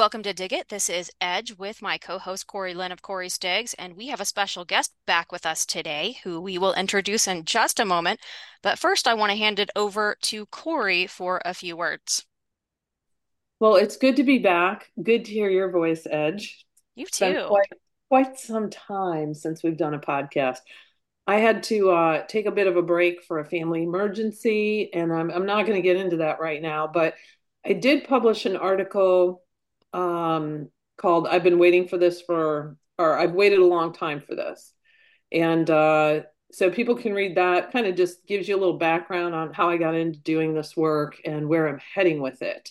Welcome to Dig It. This is Edge with my co host Corey Lynn of Corey's Digs, and we have a special guest back with us today who we will introduce in just a moment. But first, I want to hand it over to Corey for a few words. Well, it's good to be back. Good to hear your voice, Edge. You too. Quite, quite some time since we've done a podcast. I had to uh, take a bit of a break for a family emergency, and I'm, I'm not going to get into that right now, but I did publish an article um, called I've been waiting for this for, or I've waited a long time for this. And uh, so people can read that, kind of just gives you a little background on how I got into doing this work and where I'm heading with it.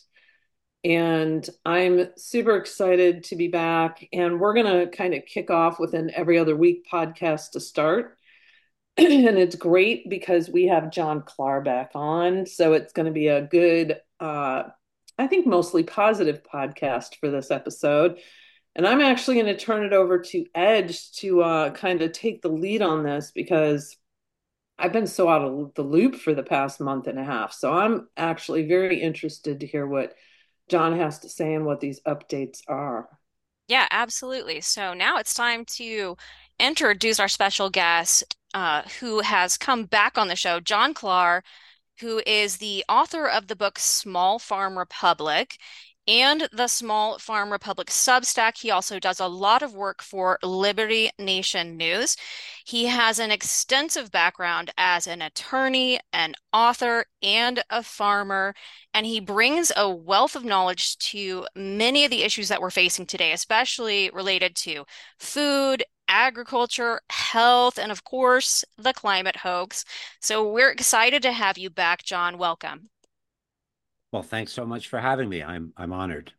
And I'm super excited to be back. And we're going to kind of kick off with an every other week podcast to start. and it's great because we have John Klar back on. So it's going to be a good uh, I think, mostly positive podcast for this episode. And I'm actually going to turn it over to Edge to uh, kind of take the lead on this because I've been so out of the loop for the past month and a half. So I'm actually very interested to hear what John has to say and what these updates are. Yeah, absolutely. So now it's time to introduce our special guest uh, who has come back on the show, John Klar who is the author of the book Small Farm Republic and the Small Farm Republic Substack. He also does a lot of work for Liberty Nation News. He has an extensive background as an attorney, an author, and a farmer, and he brings a wealth of knowledge to many of the issues that we're facing today, especially related to food agriculture, health, and of course, the climate hoax. So we're excited to have you back, John. Welcome. Well, thanks so much for having me. I'm I'm honored.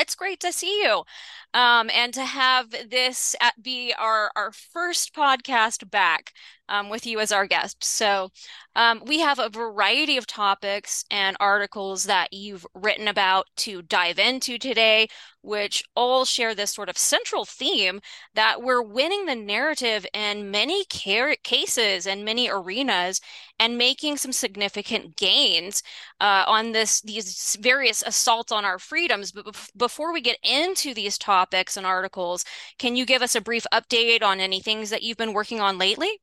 It's great to see you. Um, and to have this be our, our first podcast back um, with you as our guest. So, um, we have a variety of topics and articles that you've written about to dive into today, which all share this sort of central theme that we're winning the narrative in many cases and many arenas and making some significant gains uh, on this these various assaults on our freedoms. But before we get into these topics and articles, can you give us a brief update on any things that you've been working on lately?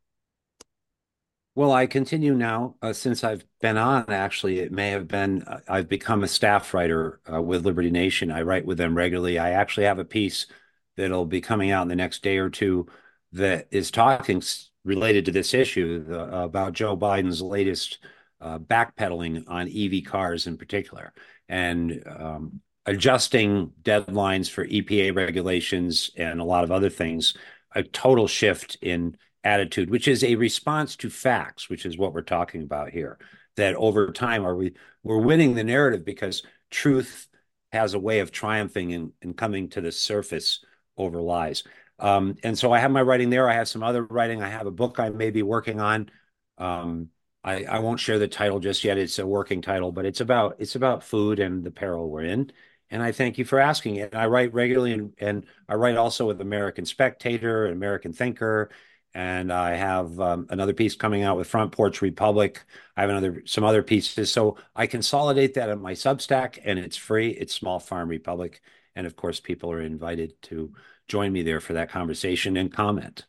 Well, I continue now uh, since I've been on. Actually, it may have been uh, I've become a staff writer uh, with Liberty Nation. I write with them regularly. I actually have a piece that'll be coming out in the next day or two that is talking related to this issue about Joe Biden's latest uh, backpedaling on EV cars in particular and um, adjusting deadlines for EPA regulations and a lot of other things. A total shift in attitude, which is a response to facts, which is what we're talking about here. That over time, are we we're winning the narrative because truth has a way of triumphing and, and coming to the surface over lies. Um, and so I have my writing there. I have some other writing. I have a book I may be working on. Um, I, I won't share the title just yet. It's a working title, but it's about it's about food and the peril we're in. And I thank you for asking it. I write regularly, and, and I write also with American Spectator, and American Thinker, and I have um, another piece coming out with Front Porch Republic. I have another some other pieces, so I consolidate that on my Substack, and it's free. It's Small Farm Republic, and of course, people are invited to join me there for that conversation and comment.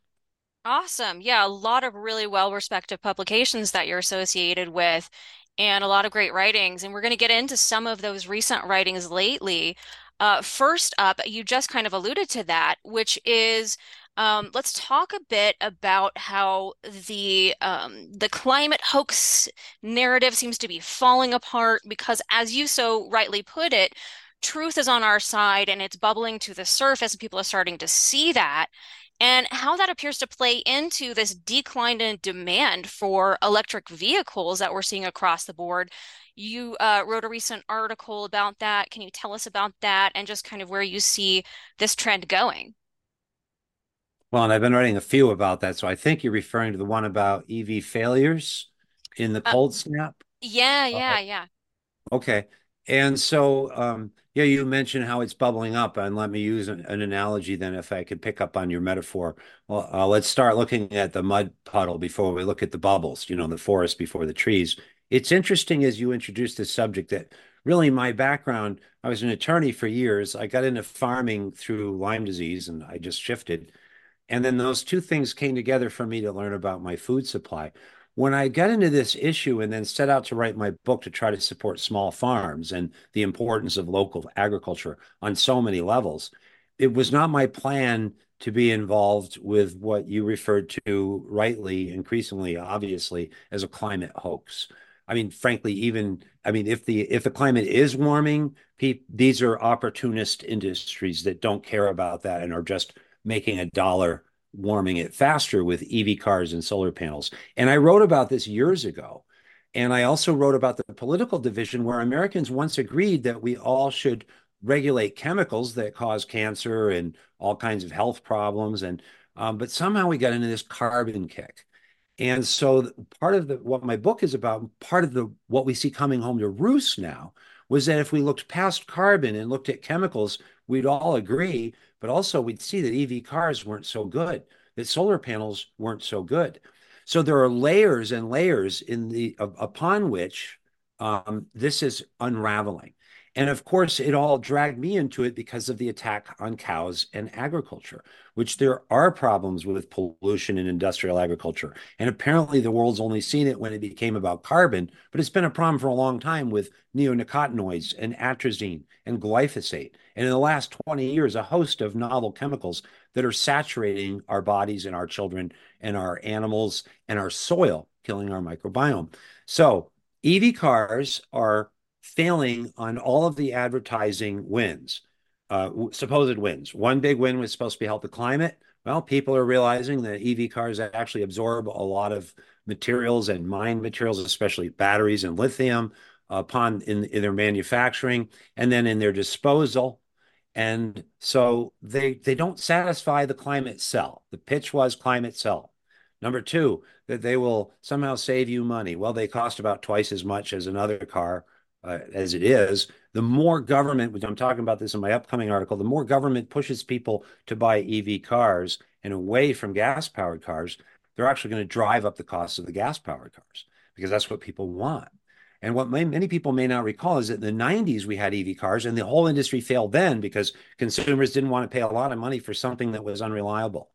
Awesome. Yeah, a lot of really well respected publications that you're associated with, and a lot of great writings. And we're going to get into some of those recent writings lately. Uh, first up, you just kind of alluded to that, which is um, let's talk a bit about how the um, the climate hoax narrative seems to be falling apart because, as you so rightly put it, truth is on our side and it's bubbling to the surface, and people are starting to see that. And how that appears to play into this decline in demand for electric vehicles that we're seeing across the board. You uh, wrote a recent article about that. Can you tell us about that and just kind of where you see this trend going? Well, and I've been writing a few about that. So I think you're referring to the one about EV failures in the uh, cold snap. Yeah, yeah, uh, yeah. Okay. And so, um, Yeah, you mentioned how it's bubbling up, and let me use an, an analogy then, if I could pick up on your metaphor. Well, uh, let's start looking at the mud puddle before we look at the bubbles, you know, the forest before the trees. It's interesting as you introduce this subject that really my background, I was an attorney for years. I got into farming through Lyme disease and I just shifted. And then those two things came together for me to learn about my food supply when I got into this issue and then set out to write my book to try to support small farms and the importance of local agriculture on so many levels, it was not my plan to be involved with what you referred to rightly, increasingly, obviously, as a climate hoax. I mean, frankly, even I mean, if the if the climate is warming, these are opportunist industries that don't care about that and are just making a dollar warming it faster with EV cars and solar panels. And I wrote about this years ago. And I also wrote about the political division where Americans once agreed that we all should regulate chemicals that cause cancer and all kinds of health problems. And um, but somehow we got into this carbon kick. And so part of the what my book is about, part of the what we see coming home to roost now was that if we looked past carbon and looked at chemicals, we'd all agree but also we'd see that EV cars weren't so good, that solar panels weren't so good. So there are layers and layers in the upon which um, this is unraveling. And of course, it all dragged me into it because of the attack on cows and agriculture, which there are problems with pollution in industrial agriculture. And apparently, the world's only seen it when it became about carbon, but it's been a problem for a long time with neonicotinoids and atrazine and glyphosate. And in the last 20 years, a host of novel chemicals that are saturating our bodies and our children and our animals and our soil, killing our microbiome. So, EV cars are failing on all of the advertising wins, uh, supposed wins. One big win was supposed to be help the climate. Well, people are realizing that EV cars actually absorb a lot of materials and mine materials, especially batteries and lithium, upon in, in their manufacturing and then in their disposal. And so they they don't satisfy the climate sell. The pitch was climate sell. Number two, that they will somehow save you money. Well, they cost about twice as much as another car uh, as it is, the more government, which I'm talking about this in my upcoming article, the more government pushes people to buy EV cars and away from gas powered cars, they're actually going to drive up the cost of the gas powered cars because that's what people want. And what may, many people may not recall is that in the 90s, we had EV cars and the whole industry failed then because consumers didn't want to pay a lot of money for something that was unreliable.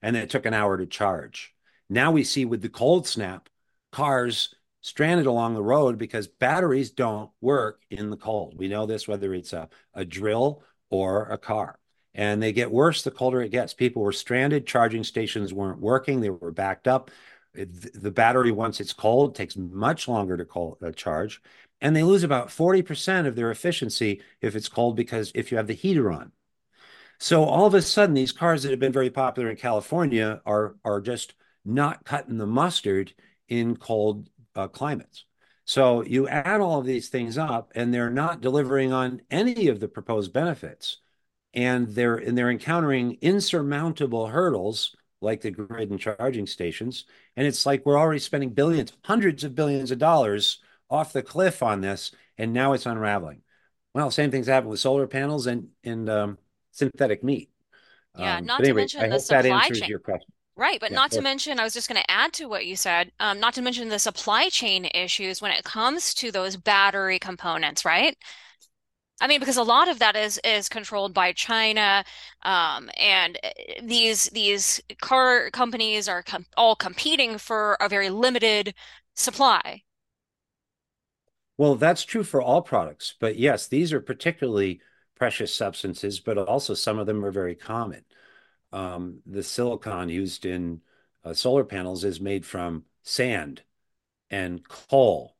And it took an hour to charge. Now we see with the cold snap, cars stranded along the road because batteries don't work in the cold. We know this whether it's a, a drill or a car. And they get worse the colder it gets. People were stranded, charging stations weren't working, they were backed up. the battery, once it's cold, takes much longer to cold, uh, charge. And they lose about 40% of their efficiency if it's cold because if you have the heater on. So all of a sudden, these cars that have been very popular in California are, are just not cutting the mustard in cold uh, climates. So you add all of these things up, and they're not delivering on any of the proposed benefits, and they're and they're encountering insurmountable hurdles like the grid and charging stations. And it's like we're already spending billions, hundreds of billions of dollars off the cliff on this, and now it's unraveling. Well, same things happen with solar panels and and um, synthetic meat. Yeah, um, not to anyway, mention the supply chain. Your question. Right, but yeah, not to mention, I was just going to add to what you said, um, not to mention the supply chain issues when it comes to those battery components, right? I mean, because a lot of that is is controlled by China, um, and uh, these these car companies are com all competing for a very limited supply. Well, that's true for all products, but yes, these are particularly precious substances, but also some of them are very common the silicon used in uh, solar panels is made from sand and coal.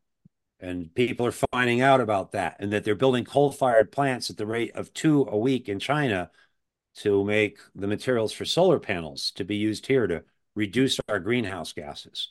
And people are finding out about that and that they're building coal fired plants at the rate of two a week in China to make the materials for solar panels to be used here to reduce our greenhouse gases.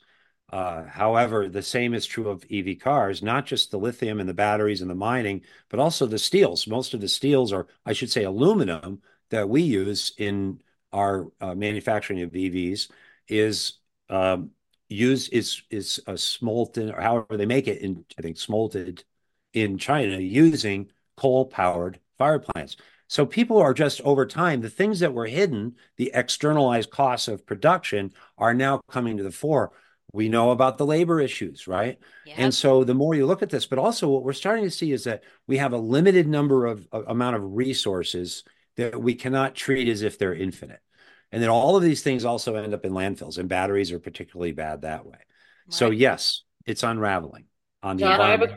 Uh, however, the same is true of EV cars, not just the lithium and the batteries and the mining, but also the steels. Most of the steels are, I should say, aluminum that we use in our uh, manufacturing of EVs is um, use is is a smolten or however they make it in I think smolted in China using coal powered fire plants. So people are just over time, the things that were hidden, the externalized costs of production are now coming to the fore. We know about the labor issues, right? Yep. And so the more you look at this, but also what we're starting to see is that we have a limited number of, of amount of resources that we cannot treat as if they're infinite. And then all of these things also end up in landfills, and batteries are particularly bad that way. Right. So yes, it's unraveling on the John, I have a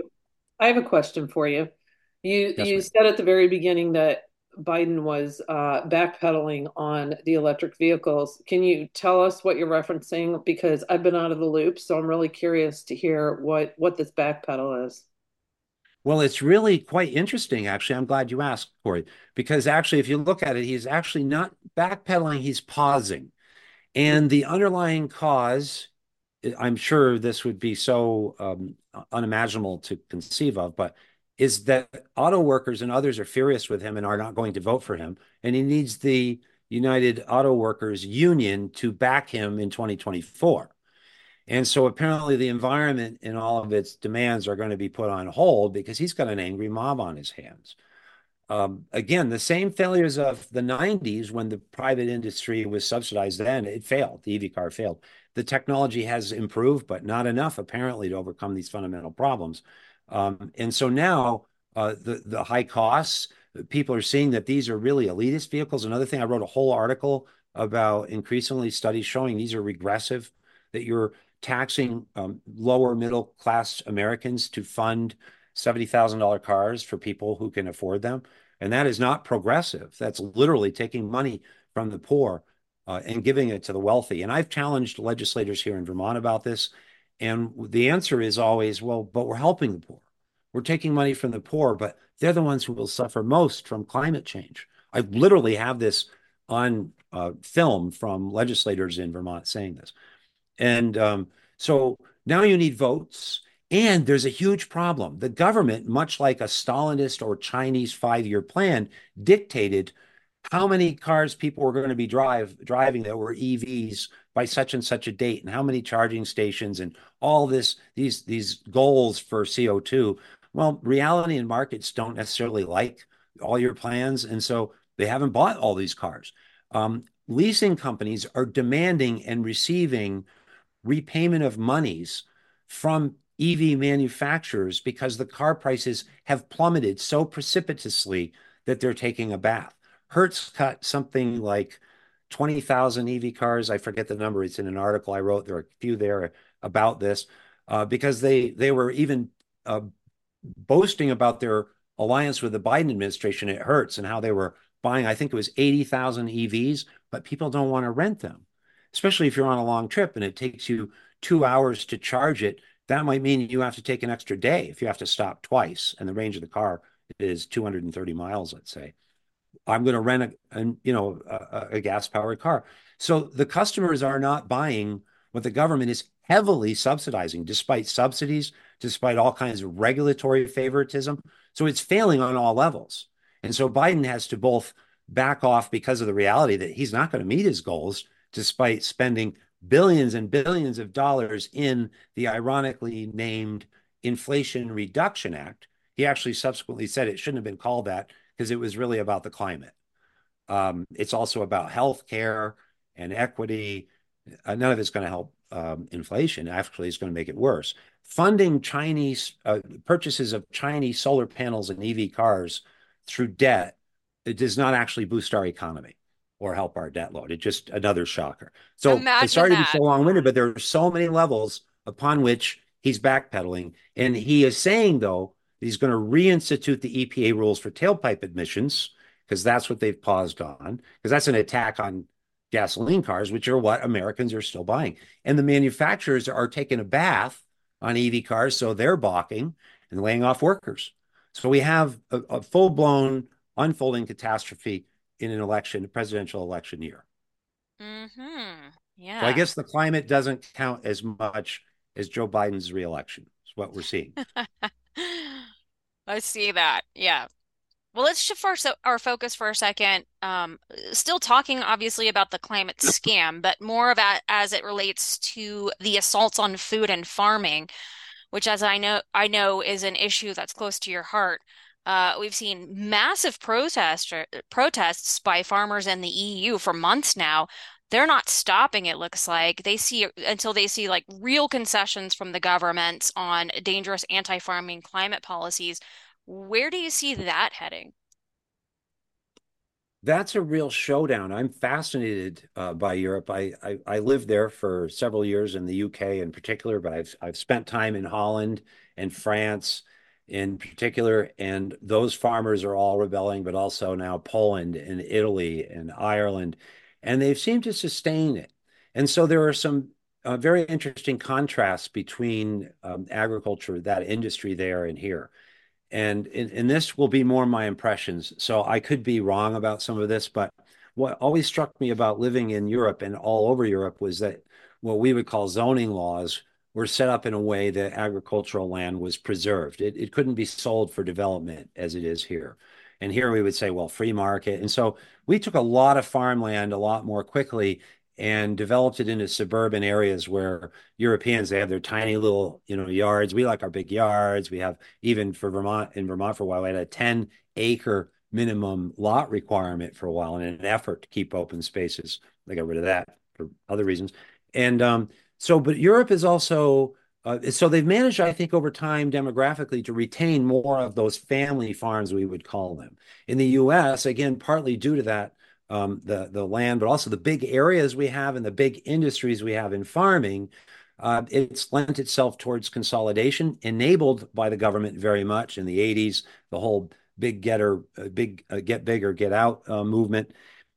I have a question for you. You yes, you said at the very beginning that Biden was uh, backpedaling on the electric vehicles. Can you tell us what you're referencing? Because I've been out of the loop, so I'm really curious to hear what what this backpedal is. Well, it's really quite interesting, actually. I'm glad you asked, Corey, because actually, if you look at it, he's actually not backpedaling, he's pausing. And the underlying cause, I'm sure this would be so um, unimaginable to conceive of, but is that auto workers and others are furious with him and are not going to vote for him. And he needs the United Auto Workers Union to back him in 2024. And so apparently the environment and all of its demands are going to be put on hold because he's got an angry mob on his hands. Um, again, the same failures of the 90s when the private industry was subsidized then, it failed. The EV car failed. The technology has improved, but not enough apparently to overcome these fundamental problems. Um, and so now uh, the, the high costs, people are seeing that these are really elitist vehicles. Another thing, I wrote a whole article about increasingly studies showing these are regressive, that you're taxing um, lower middle class Americans to fund $70,000 cars for people who can afford them. And that is not progressive. That's literally taking money from the poor uh, and giving it to the wealthy. And I've challenged legislators here in Vermont about this. And the answer is always, well, but we're helping the poor. We're taking money from the poor, but they're the ones who will suffer most from climate change. I literally have this on uh, film from legislators in Vermont saying this. And um, so now you need votes. And there's a huge problem. The government, much like a Stalinist or Chinese five year plan, dictated how many cars people were going to be drive driving that were EVs by such and such a date and how many charging stations and all this these these goals for CO2 well reality and markets don't necessarily like all your plans and so they haven't bought all these cars um, leasing companies are demanding and receiving repayment of monies from EV manufacturers because the car prices have plummeted so precipitously that they're taking a bath. Hertz cut something like 20,000 EV cars. I forget the number. It's in an article I wrote. There are a few there about this uh, because they they were even uh, boasting about their alliance with the Biden administration at Hertz and how they were buying. I think it was 80,000 EVs, but people don't want to rent them, especially if you're on a long trip and it takes you two hours to charge it. That might mean you have to take an extra day if you have to stop twice, and the range of the car is 230 miles, let's say. I'm going to rent a, a you know a, a gas powered car. So the customers are not buying what the government is heavily subsidizing, despite subsidies, despite all kinds of regulatory favoritism. So it's failing on all levels. And so Biden has to both back off because of the reality that he's not going to meet his goals, despite spending billions and billions of dollars in the ironically named Inflation Reduction Act. He actually subsequently said it shouldn't have been called that because it was really about the climate. Um, it's also about health care and equity. Uh, none of it's going to help um, inflation. Actually, it's going to make it worse. Funding Chinese uh, purchases of Chinese solar panels and EV cars through debt it does not actually boost our economy or help our debt load. It's just another shocker. So Imagine it's sorry that. to be so long-winded, but there are so many levels upon which he's backpedaling. And he is saying, though, He's going to reinstitute the EPA rules for tailpipe emissions because that's what they've paused on, because that's an attack on gasoline cars, which are what Americans are still buying. And the manufacturers are taking a bath on EV cars, so they're balking and laying off workers. So we have a, a full blown unfolding catastrophe in an election, a presidential election year. Mm-hmm. Yeah. So I guess the climate doesn't count as much as Joe Biden's reelection. Is what we're seeing. I see that. Yeah. Well, let's shift our, our focus for a second. Um, still talking obviously about the climate scam, but more about as it relates to the assaults on food and farming, which as I know I know is an issue that's close to your heart. Uh, we've seen massive protest protests by farmers in the EU for months now. They're not stopping, it looks like. They see until they see like real concessions from the governments on dangerous anti-farming climate policies. Where do you see that heading? That's a real showdown. I'm fascinated uh, by Europe. I, I, I lived there for several years in the UK in particular, but I've I've spent time in Holland and France in particular, and those farmers are all rebelling, but also now Poland and Italy and Ireland, and they've seemed to sustain it. And so there are some uh, very interesting contrasts between um, agriculture, that industry there and here and and this will be more my impressions. So I could be wrong about some of this, but what always struck me about living in Europe and all over Europe was that what we would call zoning laws were set up in a way that agricultural land was preserved. It, it couldn't be sold for development as it is here. And here we would say, well, free market. And so we took a lot of farmland a lot more quickly and developed it into suburban areas where Europeans they have their tiny little you know yards. We like our big yards. We have even for Vermont in Vermont for a while we had a 10 acre minimum lot requirement for a while in an effort to keep open spaces. They got rid of that for other reasons. And um, so, but Europe is also uh, so they've managed, I think, over time demographically to retain more of those family farms, we would call them. In the U.S., again, partly due to that um, the the land, but also the big areas we have and the big industries we have in farming, uh, it's lent itself towards consolidation, enabled by the government very much in the 80s, the whole big getter, uh, big uh, get bigger, get out uh, movement.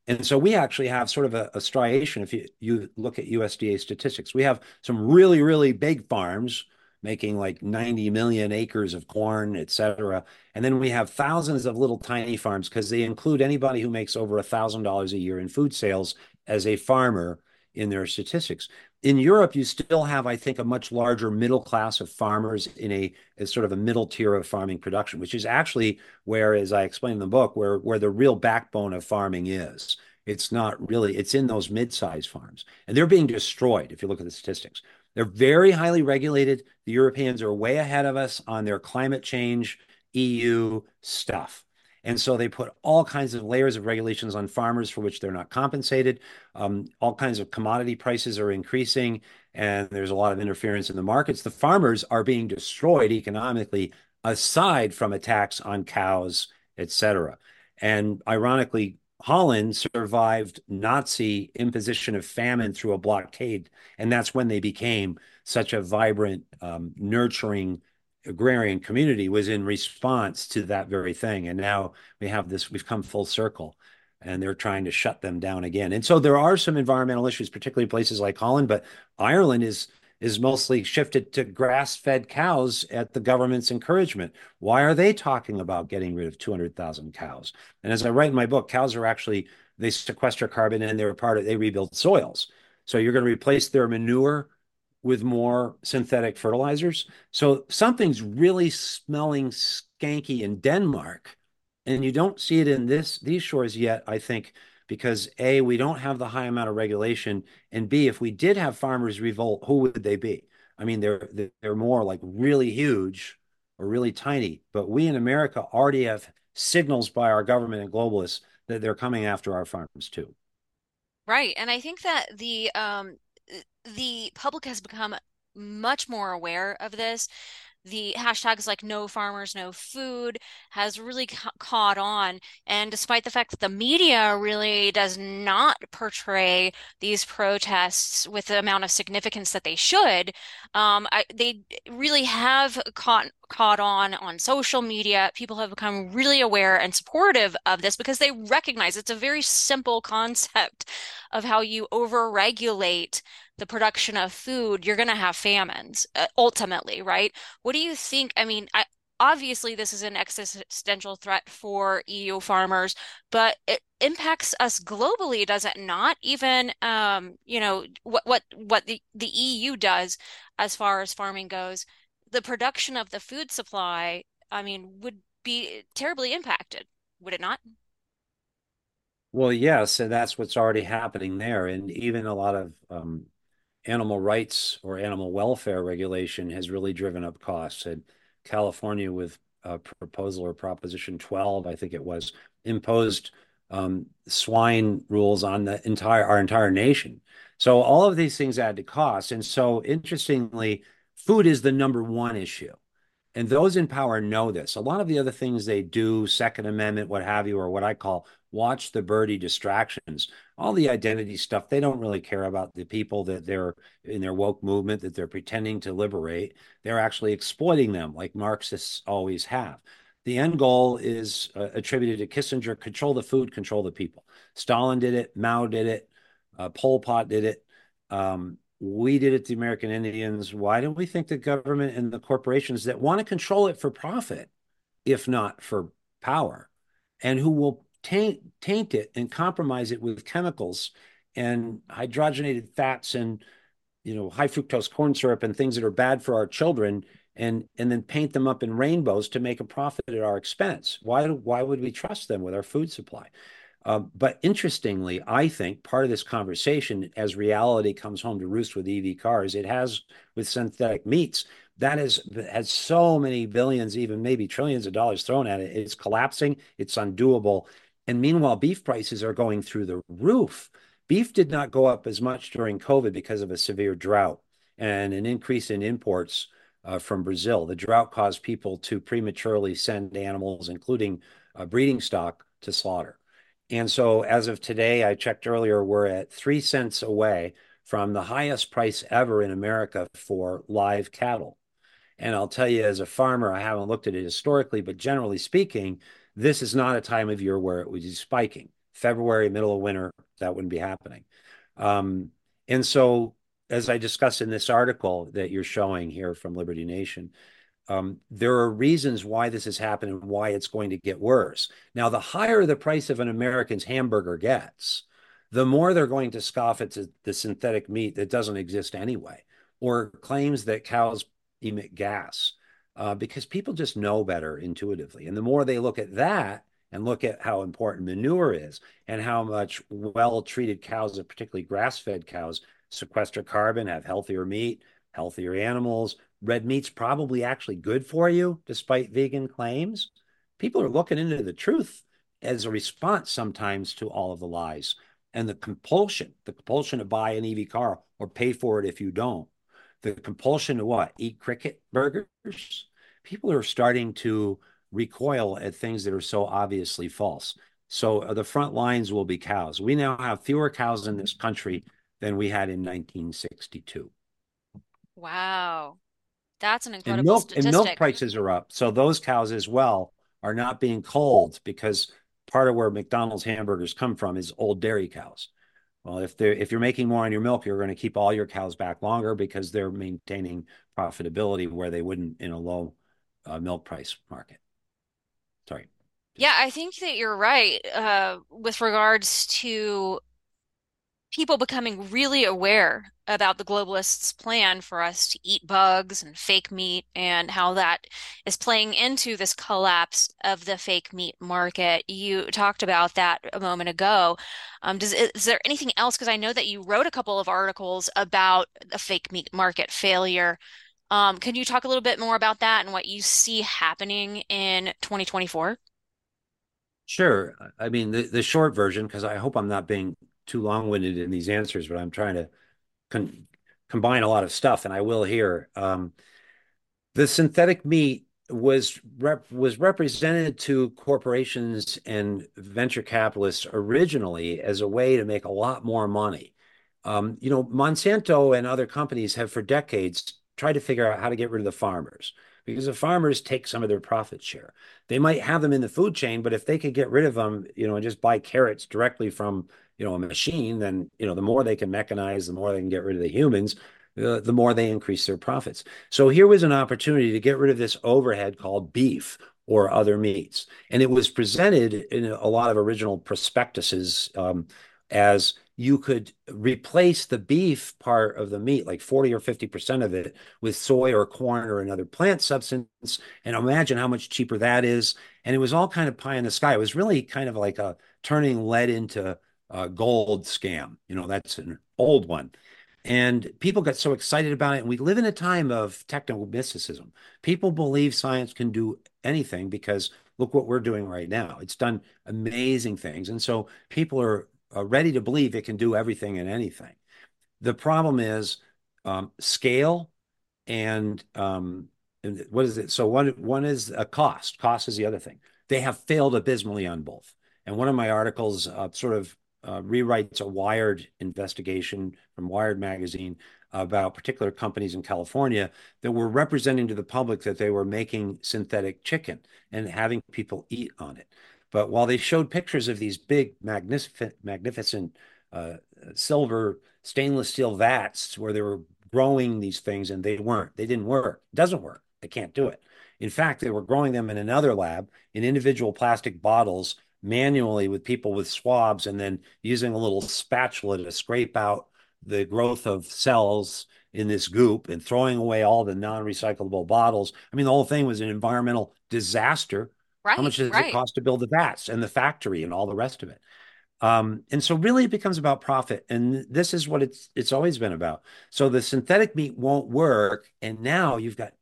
And so we actually have sort of a, a striation. If you, you look at USDA statistics, we have some really, really big farms making like 90 million acres of corn, et cetera. And then we have thousands of little tiny farms because they include anybody who makes over a thousand dollars a year in food sales as a farmer in their statistics. In Europe, you still have, I think, a much larger middle class of farmers in a as sort of a middle tier of farming production, which is actually where, as I explained in the book, where where the real backbone of farming is. It's not really, it's in those mid-sized farms. And they're being destroyed if you look at the statistics. They're very highly regulated. The Europeans are way ahead of us on their climate change EU stuff. And so they put all kinds of layers of regulations on farmers for which they're not compensated. Um, all kinds of commodity prices are increasing, and there's a lot of interference in the markets. The farmers are being destroyed economically, aside from attacks on cows, et cetera. And ironically, Holland survived Nazi imposition of famine through a blockade, and that's when they became such a vibrant, um, nurturing agrarian community was in response to that very thing. And now we have this, we've come full circle and they're trying to shut them down again. And so there are some environmental issues, particularly places like Holland, but Ireland is is mostly shifted to grass-fed cows at the government's encouragement. Why are they talking about getting rid of 200,000 cows? And as I write in my book, cows are actually they sequester carbon and they're part of they rebuild soils. So you're going to replace their manure with more synthetic fertilizers. So something's really smelling skanky in Denmark, and you don't see it in this these shores yet. I think because A, we don't have the high amount of regulation, and B, if we did have farmers revolt, who would they be? I mean, they're they're more like really huge or really tiny, but we in America already have signals by our government and globalists that they're coming after our farms too. Right. And I think that the um the public has become much more aware of this the hashtags like no farmers no food has really ca caught on. And despite the fact that the media really does not portray these protests with the amount of significance that they should um, I, they really have caught caught on on social media. People have become really aware and supportive of this because they recognize it's a very simple concept of how you overregulate the production of food, you're going to have famines uh, ultimately, right? What do you think? I mean, I, obviously this is an existential threat for EU farmers, but it impacts us globally, does it not? Even um, you know, what what what the, the EU does as far as farming goes, the production of the food supply, I mean, would be terribly impacted, would it not? Well, yes, and that's what's already happening there. And even a lot of um, animal rights or animal welfare regulation has really driven up costs. And California, with a proposal or Proposition 12, I think it was, imposed um, swine rules on the entire our entire nation. So all of these things add to cost. And so interestingly, food is the number one issue. And those in power know this. A lot of the other things they do, Second Amendment, what have you, or what I call watch the birdie distractions, all the identity stuff, they don't really care about the people that they're in their woke movement that they're pretending to liberate. They're actually exploiting them like Marxists always have. The end goal is uh, attributed to Kissinger control the food, control the people. Stalin did it, Mao did it, uh, Pol Pot did it. Um, we did it to the American Indians. Why don't we think the government and the corporations that want to control it for profit, if not for power, and who will taint, taint it and compromise it with chemicals and hydrogenated fats and you know high fructose corn syrup and things that are bad for our children and and then paint them up in rainbows to make a profit at our expense why why would we trust them with our food supply um, but interestingly, I think part of this conversation, as reality comes home to roost with EV cars, it has with synthetic meats. that has had so many billions, even maybe trillions of dollars thrown at it. It's collapsing. It's undoable. And meanwhile, beef prices are going through the roof. Beef did not go up as much during COVID because of a severe drought and an increase in imports uh, from Brazil. The drought caused people to prematurely send animals, including uh, breeding stock, to slaughter. And so as of today, I checked earlier, we're at three cents away from the highest price ever in America for live cattle. And I'll tell you, as a farmer, I haven't looked at it historically, but generally speaking, this is not a time of year where it would be spiking. February, middle of winter, that wouldn't be happening. Um, and so, as I discuss in this article that you're showing here from Liberty Nation, um, there are reasons why this has happened and why it's going to get worse. Now, the higher the price of an American's hamburger gets, the more they're going to scoff at the synthetic meat that doesn't exist anyway, or claims that cows emit gas, uh, because people just know better intuitively. And the more they look at that and look at how important manure is and how much well treated cows, particularly grass fed cows, sequester carbon, have healthier meat, healthier animals, red meat's probably actually good for you, despite vegan claims. People are looking into the truth as a response sometimes to all of the lies and the compulsion, the compulsion to buy an EV car or pay for it if you don't. The compulsion to what? Eat cricket burgers? People are starting to recoil at things that are so obviously false. So uh, the front lines will be cows. We now have fewer cows in this country than we had in 1962. Wow. That's an incredible and milk, statistic. And milk prices are up. So those cows as well are not being culled because part of where McDonald's hamburgers come from is old dairy cows. Well, if they're if you're making more on your milk, you're going to keep all your cows back longer because they're maintaining profitability where they wouldn't in a low uh, milk price market. Sorry. Yeah, I think that you're right uh, with regards to people becoming really aware about the globalists' plan for us to eat bugs and fake meat and how that is playing into this collapse of the fake meat market. You talked about that a moment ago. Um, does is there anything else? Because I know that you wrote a couple of articles about the fake meat market failure. Um, can you talk a little bit more about that and what you see happening in 2024? Sure. I mean, the, the short version, because I hope I'm not being too long-winded in these answers, but I'm trying to con- combine a lot of stuff, and I will here. Um, the synthetic meat was rep- was represented to corporations and venture capitalists originally as a way to make a lot more money. Um, you know, Monsanto and other companies have for decades tried to figure out how to get rid of the farmers because the farmers take some of their profit share. They might have them in the food chain, but if they could get rid of them, you know, and just buy carrots directly from you know a machine, then you know the more they can mechanize, the more they can get rid of the humans, the, the more they increase their profits. So here was an opportunity to get rid of this overhead called beef or other meats, and it was presented in a lot of original prospectuses um, as you could replace the beef part of the meat, like 40 or 50% of it, with soy or corn or another plant substance. And imagine how much cheaper that is. And it was all kind of pie in the sky. It was really kind of like a turning lead into uh, gold scam. You know, that's an old one. And people got so excited about it. And we live in a time of techno mysticism. People believe science can do anything because look what we're doing right now. It's done amazing things. And so people are, ready to believe it can do everything and anything. The problem is um, scale and, um, and what is it? So one one is a cost. Cost is the other thing. They have failed abysmally on both. And one of my articles uh, sort of uh, rewrites a Wired investigation from Wired magazine about particular companies in California that were representing to the public that they were making synthetic chicken and having people eat on it. But while they showed pictures of these big, magnificent, magnificent uh, silver stainless steel vats where they were growing these things and they weren't, they didn't work. It doesn't work. They can't do it. In fact, they were growing them in another lab in individual plastic bottles manually with people with swabs and then using a little spatula to scrape out the growth of cells in this goop and throwing away all the non-recyclable bottles. I mean, the whole thing was an environmental disaster. Right, How much does right. it cost to build the vats and the factory and all the rest of it? Um, and so really it becomes about profit. And this is what it's it's always been about. So the synthetic meat won't work. And now you've got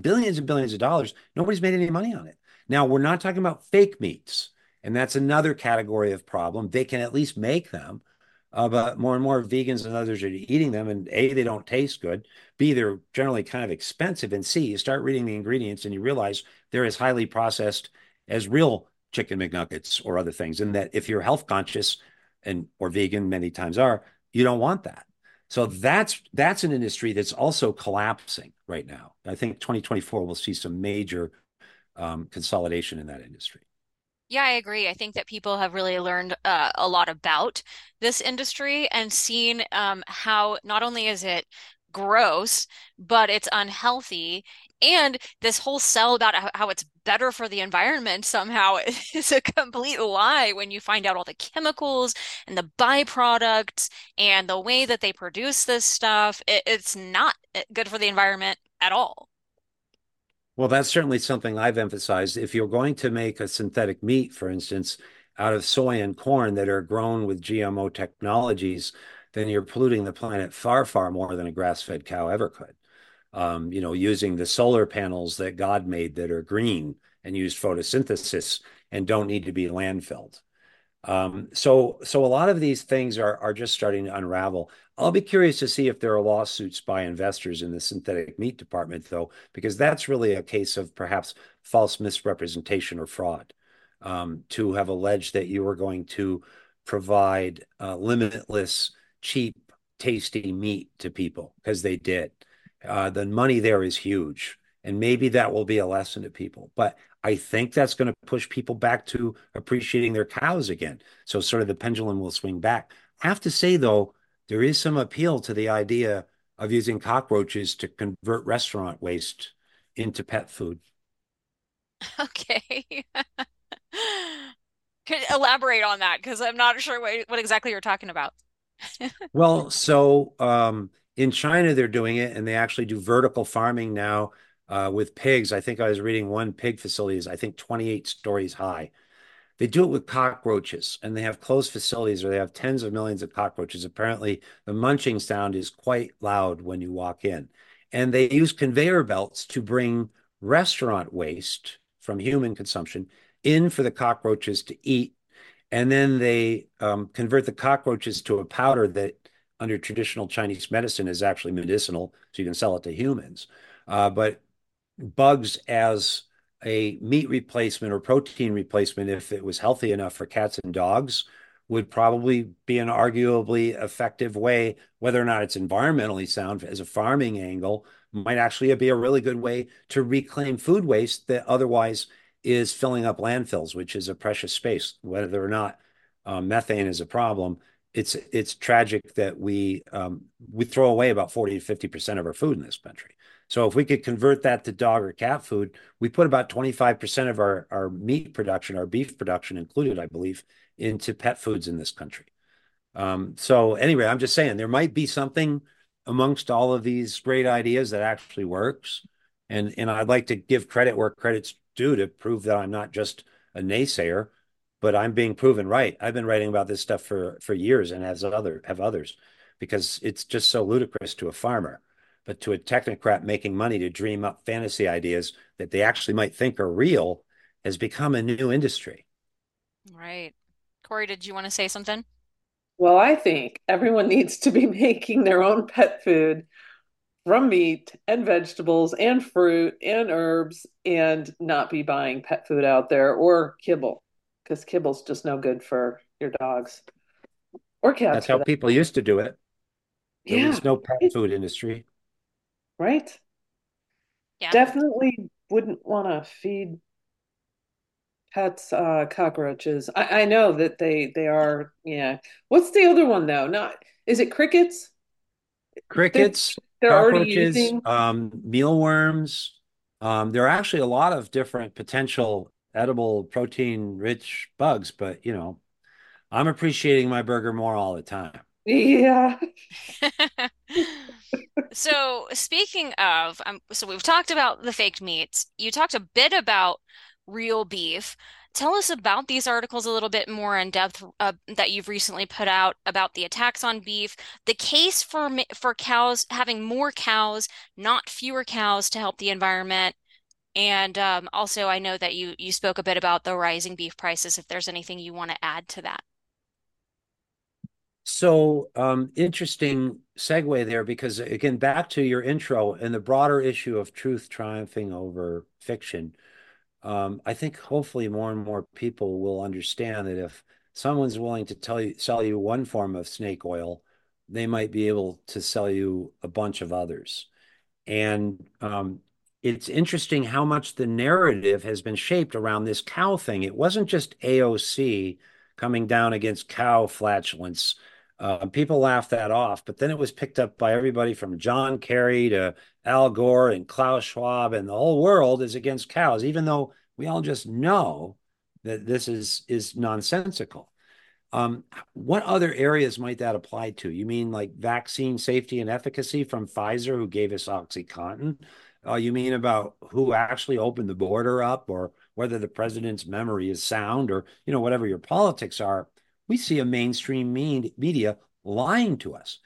billions and billions of dollars. Nobody's made any money on it. Now we're not talking about fake meats. And that's another category of problem. They can at least make them, uh, but more and more vegans and others are eating them. And A, they don't taste good. B, they're generally kind of expensive. And C, you start reading the ingredients and you realize they're as highly processed as real chicken McNuggets or other things. And that if you're health conscious and or vegan, many times are, you don't want that. So that's that's an industry that's also collapsing right now. I think 2024 will see some major um, consolidation in that industry. Yeah, I agree. I think that people have really learned uh, a lot about this industry and seen um, how not only is it gross, but it's unhealthy. And this whole sell about how, it's better for the environment somehow is a complete lie when you find out all the chemicals and the byproducts and the way that they produce this stuff. It, it's not eh, good for the environment at all. Well, that's certainly something I've emphasized. If you're going to make a synthetic meat, for instance, out of soy and corn that are grown with GMO technologies, then you're polluting the planet far, far more than a grass-fed cow ever could. Um, you know, using the solar panels that God made that are green and use photosynthesis and don't need to be landfilled. Um, so, so a lot of these things are are just starting to unravel. I'll be curious to see if there are lawsuits by investors in the synthetic meat department, though, because that's really a case of perhaps false misrepresentation or fraud. Um, to have alleged that you were going to provide uh, limitless, cheap, tasty meat to people because they did. Uh, the money there is huge, and maybe that will be a lesson to people. But I think that's going to push people back to appreciating their cows again. So sort of the pendulum will swing back. I have to say though, there is some appeal to the idea of using cockroaches to convert restaurant waste into pet food. Okay. Could elaborate on that because I'm not sure what, what exactly you're talking about. well, so um, in China, they're doing it and they actually do vertical farming now uh, with pigs. I think I was reading one pig facility is, I think, 28 stories high. They do it with cockroaches and they have closed facilities where they have tens of millions of cockroaches. Apparently, the munching sound is quite loud when you walk in. And they use conveyor belts to bring restaurant waste from human consumption in for the cockroaches to eat. And then they um, convert the cockroaches to a powder that, under traditional Chinese medicine, is actually medicinal, so you can sell it to humans. Uh, but bugs as a meat replacement or protein replacement, if it was healthy enough for cats and dogs, would probably be an arguably effective way, whether or not it's environmentally sound as a farming angle, might actually be a really good way to reclaim food waste that otherwise is filling up landfills, which is a precious space. Whether or not um, methane is a problem, it's it's tragic that we um, we throw away about 40 to 50 percent of our food in this country. So if we could convert that to dog or cat food, we put about 25% of our, our meat production, our beef production included, I believe, into pet foods in this country. Um, so anyway, I'm just saying there might be something amongst all of these great ideas that actually works. And, and I'd like to give credit where credit's due to prove that I'm not just a naysayer, but I'm being proven right. I've been writing about this stuff for, for years and as other have others. because it's just so ludicrous to a farmer. But to a technocrat making money to dream up fantasy ideas that they actually might think are real has become a new industry. Right. Corey, did you want to say something? Well, I think everyone needs to be making their own pet food from meat and vegetables and fruit and herbs and not be buying pet food out there or kibble because kibble's just no good for your dogs or cats That's how that. people used to do it. There Yeah, was no pet food industry. Right. Yeah. Definitely wouldn't want to feed pets uh cockroaches. I, I know that they they are yeah. What's the other one though? Not is it crickets? They Crickets, they're already cockroaches, using. um, mealworms. Um, there are actually a lot of different potential edible protein-rich bugs, but you know, I'm appreciating my burger more all the time. Yeah. So, speaking of, um, so we've talked about the faked meats. You talked a bit about real beef. Tell us about these articles a little bit more in depth uh, that you've recently put out about the attacks on beef, the case for for cows having more cows, not fewer cows to help the environment, and um, also I know that you you spoke a bit about the rising beef prices. If there's anything you want to add to that. So, um, interesting segue there because again, back to your intro and the broader issue of truth triumphing over fiction. Um, I think hopefully more and more people will understand that if someone's willing to tell you sell you one form of snake oil, they might be able to sell you a bunch of others. And um, it's interesting how much the narrative has been shaped around this cow thing. It wasn't just AOC coming down against cow flatulence. Uh, people laughed that off, but then it was picked up by everybody from John Kerry to Al Gore and Klaus Schwab, and the whole world is against cows, even though we all just know that this is is nonsensical. Um, what other areas might that apply to? You mean like vaccine safety and efficacy from Pfizer, who gave us OxyContin? Uh, you mean about who actually opened the border up, or whether the president's memory is sound, or you know whatever your politics are? We see a mainstream media lying to us.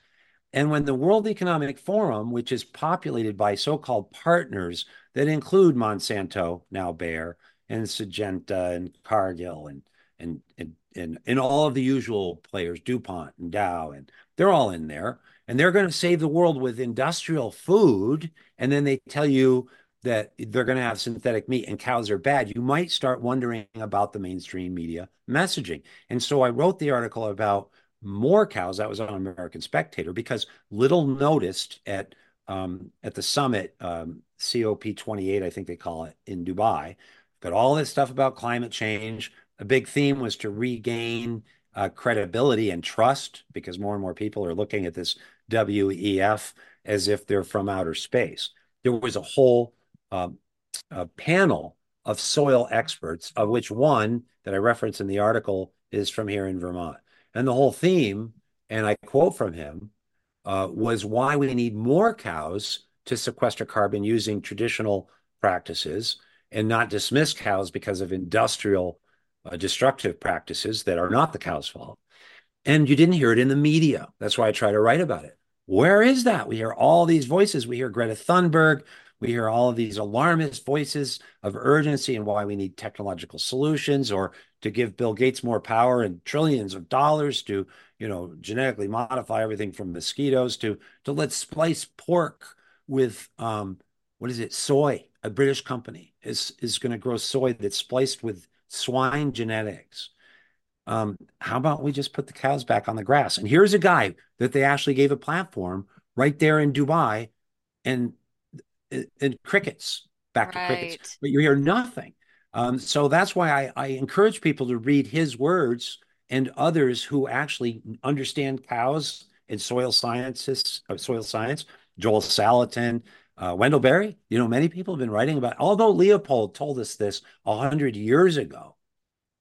And when the World Economic Forum, which is populated by so-called partners that include Monsanto, now Bayer, and Syngenta and Cargill and and and and, and all of the usual players, DuPont and Dow, and they're all in there. And they're going to save the world with industrial food. And then they tell you that they're going to have synthetic meat and cows are bad. You might start wondering about the mainstream media messaging. And so I wrote the article about more cows. That was on American Spectator because little noticed at um, at the summit, um, COP28, I think they call it in Dubai. Got all this stuff about climate change. A big theme was to regain uh, credibility and trust because more and more people are looking at this WEF as if they're from outer space. There was a whole a panel of soil experts, of which one that I reference in the article is from here in Vermont. And the whole theme, and I quote from him, uh, was why we need more cows to sequester carbon using traditional practices and not dismiss cows because of industrial uh, destructive practices that are not the cow's fault. And you didn't hear it in the media. That's why I try to write about it. Where is that? We hear all these voices. We hear Greta Thunberg. We hear all of these alarmist voices of urgency and why we need technological solutions or to give Bill Gates more power and trillions of dollars to, you know, genetically modify everything from mosquitoes to to let's splice pork with um, what is it? Soy. A British company is is going to grow soy that's spliced with swine genetics. Um, how about we just put the cows back on the grass? And here's a guy that they actually gave a platform right there in Dubai, and and crickets, back to crickets, but you hear nothing. Um, so that's why I, I encourage people to read his words and others who actually understand cows and soil scientists, uh, soil science. Joel Salatin, uh, Wendell Berry. You know, many people have been writing about. Aldo Leopold told us this a hundred years ago,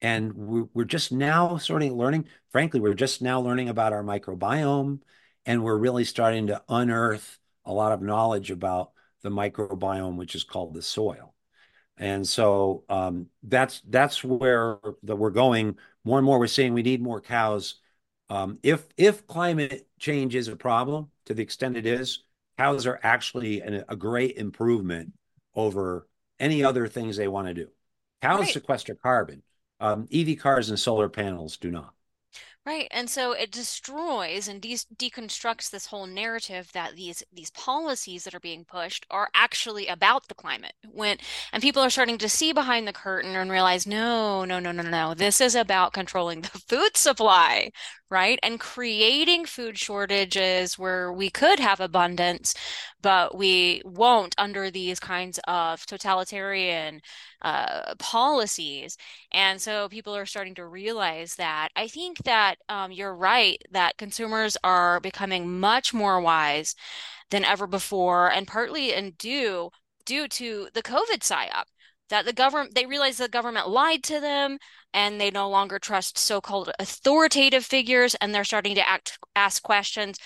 and we're, we're just now starting learning. Frankly, we're just now learning about our microbiome, and we're really starting to unearth a lot of knowledge about the microbiome, which is called the soil. And so um, that's that's where the, we're going more and more. We're saying we need more cows Um, if if climate change is a problem to the extent it is, cows are actually an, a great improvement over any other things they want to do. Cows Right. sequester carbon. Um, EV cars and solar panels do not. Right. And so it destroys and de deconstructs this whole narrative that these these policies that are being pushed are actually about the climate. When and people are starting to see behind the curtain and realize, no, no, no, no, no. This is about controlling the food supply, right? And creating food shortages where we could have abundance, but we won't under these kinds of totalitarian uh, policies. And so people are starting to realize that. I think that um, you're right that consumers are becoming much more wise than ever before, and partly and due due to the COVID psyop. That the government, they realize the government lied to them and they no longer trust so-called authoritative figures, and they're starting to act, ask questions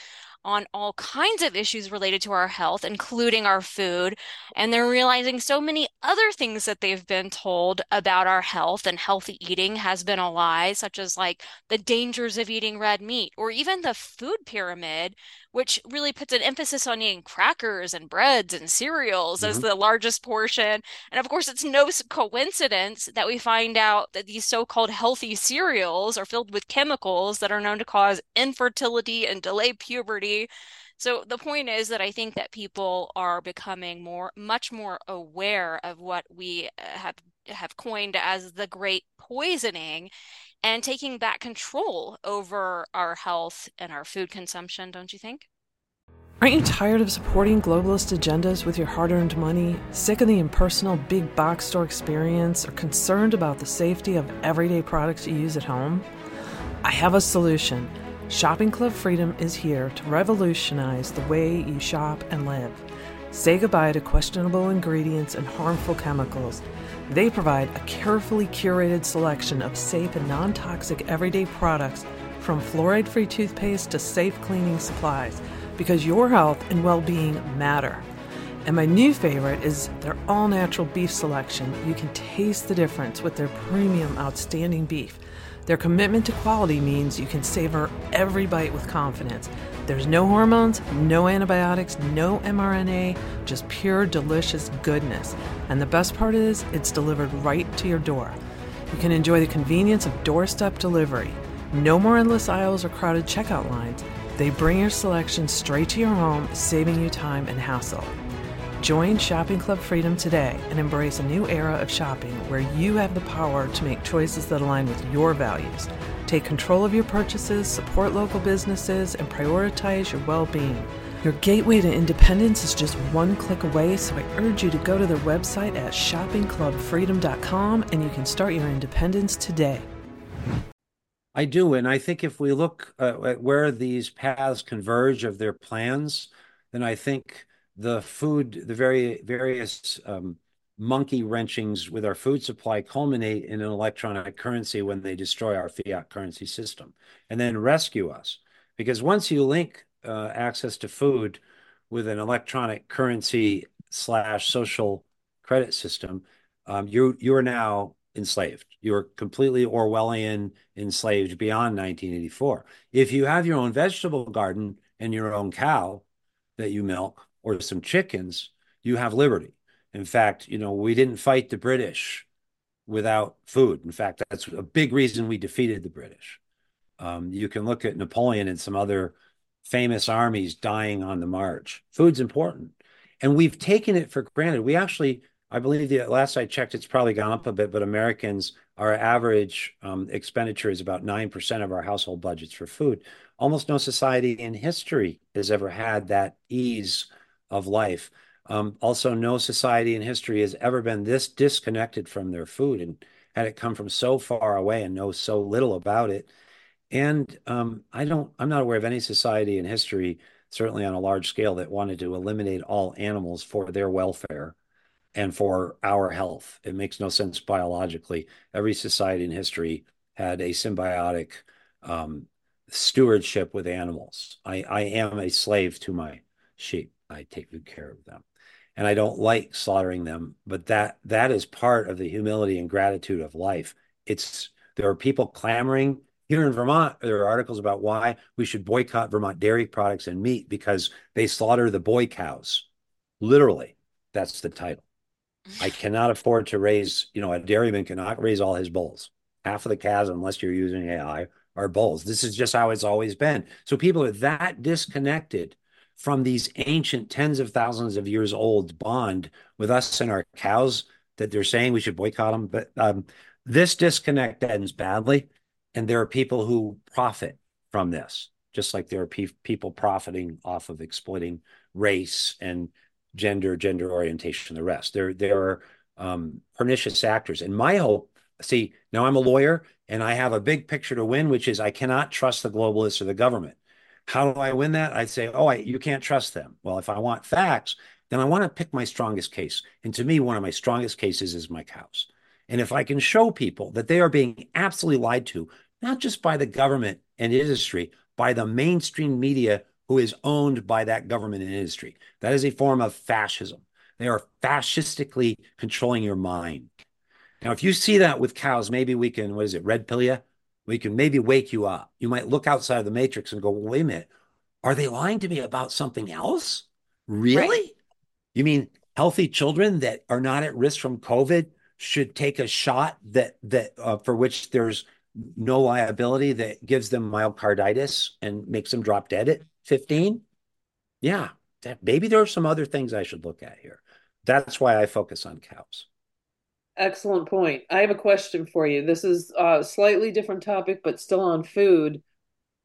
on all kinds of issues related to our health, including our food. And they're realizing so many other things that they've been told about our health and healthy eating has been a lie, such as like the dangers of eating red meat, or even the food pyramid, which really puts an emphasis on eating crackers and breads and cereals as Mhm. the largest portion. And of course, it's no coincidence that we find out that these so-called healthy cereals are filled with chemicals that are known to cause infertility and delay puberty. So the point is that I think that people are becoming more, much more aware of what we uh, have have coined as the great poisoning and taking back control over our health and our food consumption, don't you think? Aren't you tired of supporting globalist agendas with your hard earned money? Sick of the impersonal big box store experience? Or concerned about the safety of everyday products you use at home? I have a solution. Shopping Club Freedom is here to revolutionize the way you shop and live. Say goodbye to questionable ingredients and harmful chemicals. They provide a carefully curated selection of safe and non toxic everyday products from fluoride free toothpaste to safe cleaning supplies because your health and well being matter. And my new favorite is their all natural beef selection. You can taste the difference with their premium, outstanding beef. Their commitment to quality means you can savor every bite with confidence. There's no hormones, no antibiotics, no mRNA, just pure, delicious goodness. And the best part is, it's delivered right to your door. You can enjoy the convenience of doorstep delivery. No more endless aisles or crowded checkout lines. They bring your selection straight to your home, saving you time and hassle. Join Shopping Club Freedom today and embrace a new era of shopping where you have the power to make choices that align with your values. Take control of your purchases, support local businesses, and prioritize your well being. Your gateway to independence is just one click away, so I urge you to go to their website at shoppingclubfreedom.com and you can start your independence today. I do, and I think if we look uh, at where these paths converge of their plans, then I think the food, the very various um, monkey wrenchings with our food supply culminate in an electronic currency when they destroy our fiat currency system and then rescue us. Because once you link uh, access to food with an electronic currency slash social credit system, um, you you are now enslaved. You're completely Orwellian enslaved beyond 1984. If you have your own vegetable garden and your own cow that you milk or some chickens, you have liberty. In fact, you know, we didn't fight the British without food. In fact, that's a big reason we defeated the British. Um, you can look at Napoleon and some other famous armies dying on the march. Food's important. And we've taken it for granted. We actually I believe the last I checked, it's probably gone up a bit, but Americans, our average um, expenditure is about 9% of our household budgets for food. Almost no society in history has ever had that ease of life. Um, also, no society in history has ever been this disconnected from their food and had it come from so far away and know so little about it. And um, I don't, I'm not aware of any society in history, certainly on a large scale, that wanted to eliminate all animals for their welfare and for our health. It makes no sense biologically. Every society in history had a symbiotic um, stewardship with animals. I, I am a slave to my sheep. I take good care of them. And I don't like slaughtering them, but that that is part of the humility and gratitude of life. It's there are people clamoring here in Vermont, there are articles about why we should boycott Vermont dairy products and meat because they slaughter the boy cows. Literally, that's the title. I cannot afford to raise, you know, a dairyman cannot raise all his bulls. Half of the calves, unless you're using AI, are bulls. This is just how it's always been. So people are that disconnected from these ancient tens of thousands of years old bond with us and our cows that they're saying we should boycott them. But um, this disconnect ends badly. And there are people who profit from this, just like there are pe people profiting off of exploiting race and gender, gender orientation, the rest. There, there are um, pernicious actors. And my hope, see, now I'm a lawyer and I have a big picture to win, which is I cannot trust the globalists or the government. How do I win that? I'd say, oh, I, you can't trust them. Well, if I want facts, then I want to pick my strongest case. And to me, one of my strongest cases is my cows. And if I can show people that they are being absolutely lied to, not just by the government and industry, by the mainstream media who is owned by that government and industry. That is a form of fascism. They are fascistically controlling your mind. Now, if you see that with cows, maybe we can, what is it, red pill you? We can maybe wake you up. You might look outside of the matrix and go, well, wait a minute, are they lying to me about something else? Really? Right. You mean healthy children that are not at risk from COVID should take a shot that that uh, for which there's no liability that gives them myocarditis and makes them drop dead at 15? Yeah, that, maybe there are some other things I should look at here. That's why I focus on cows. Excellent point. I have a question for you. This is a slightly different topic, but still on food.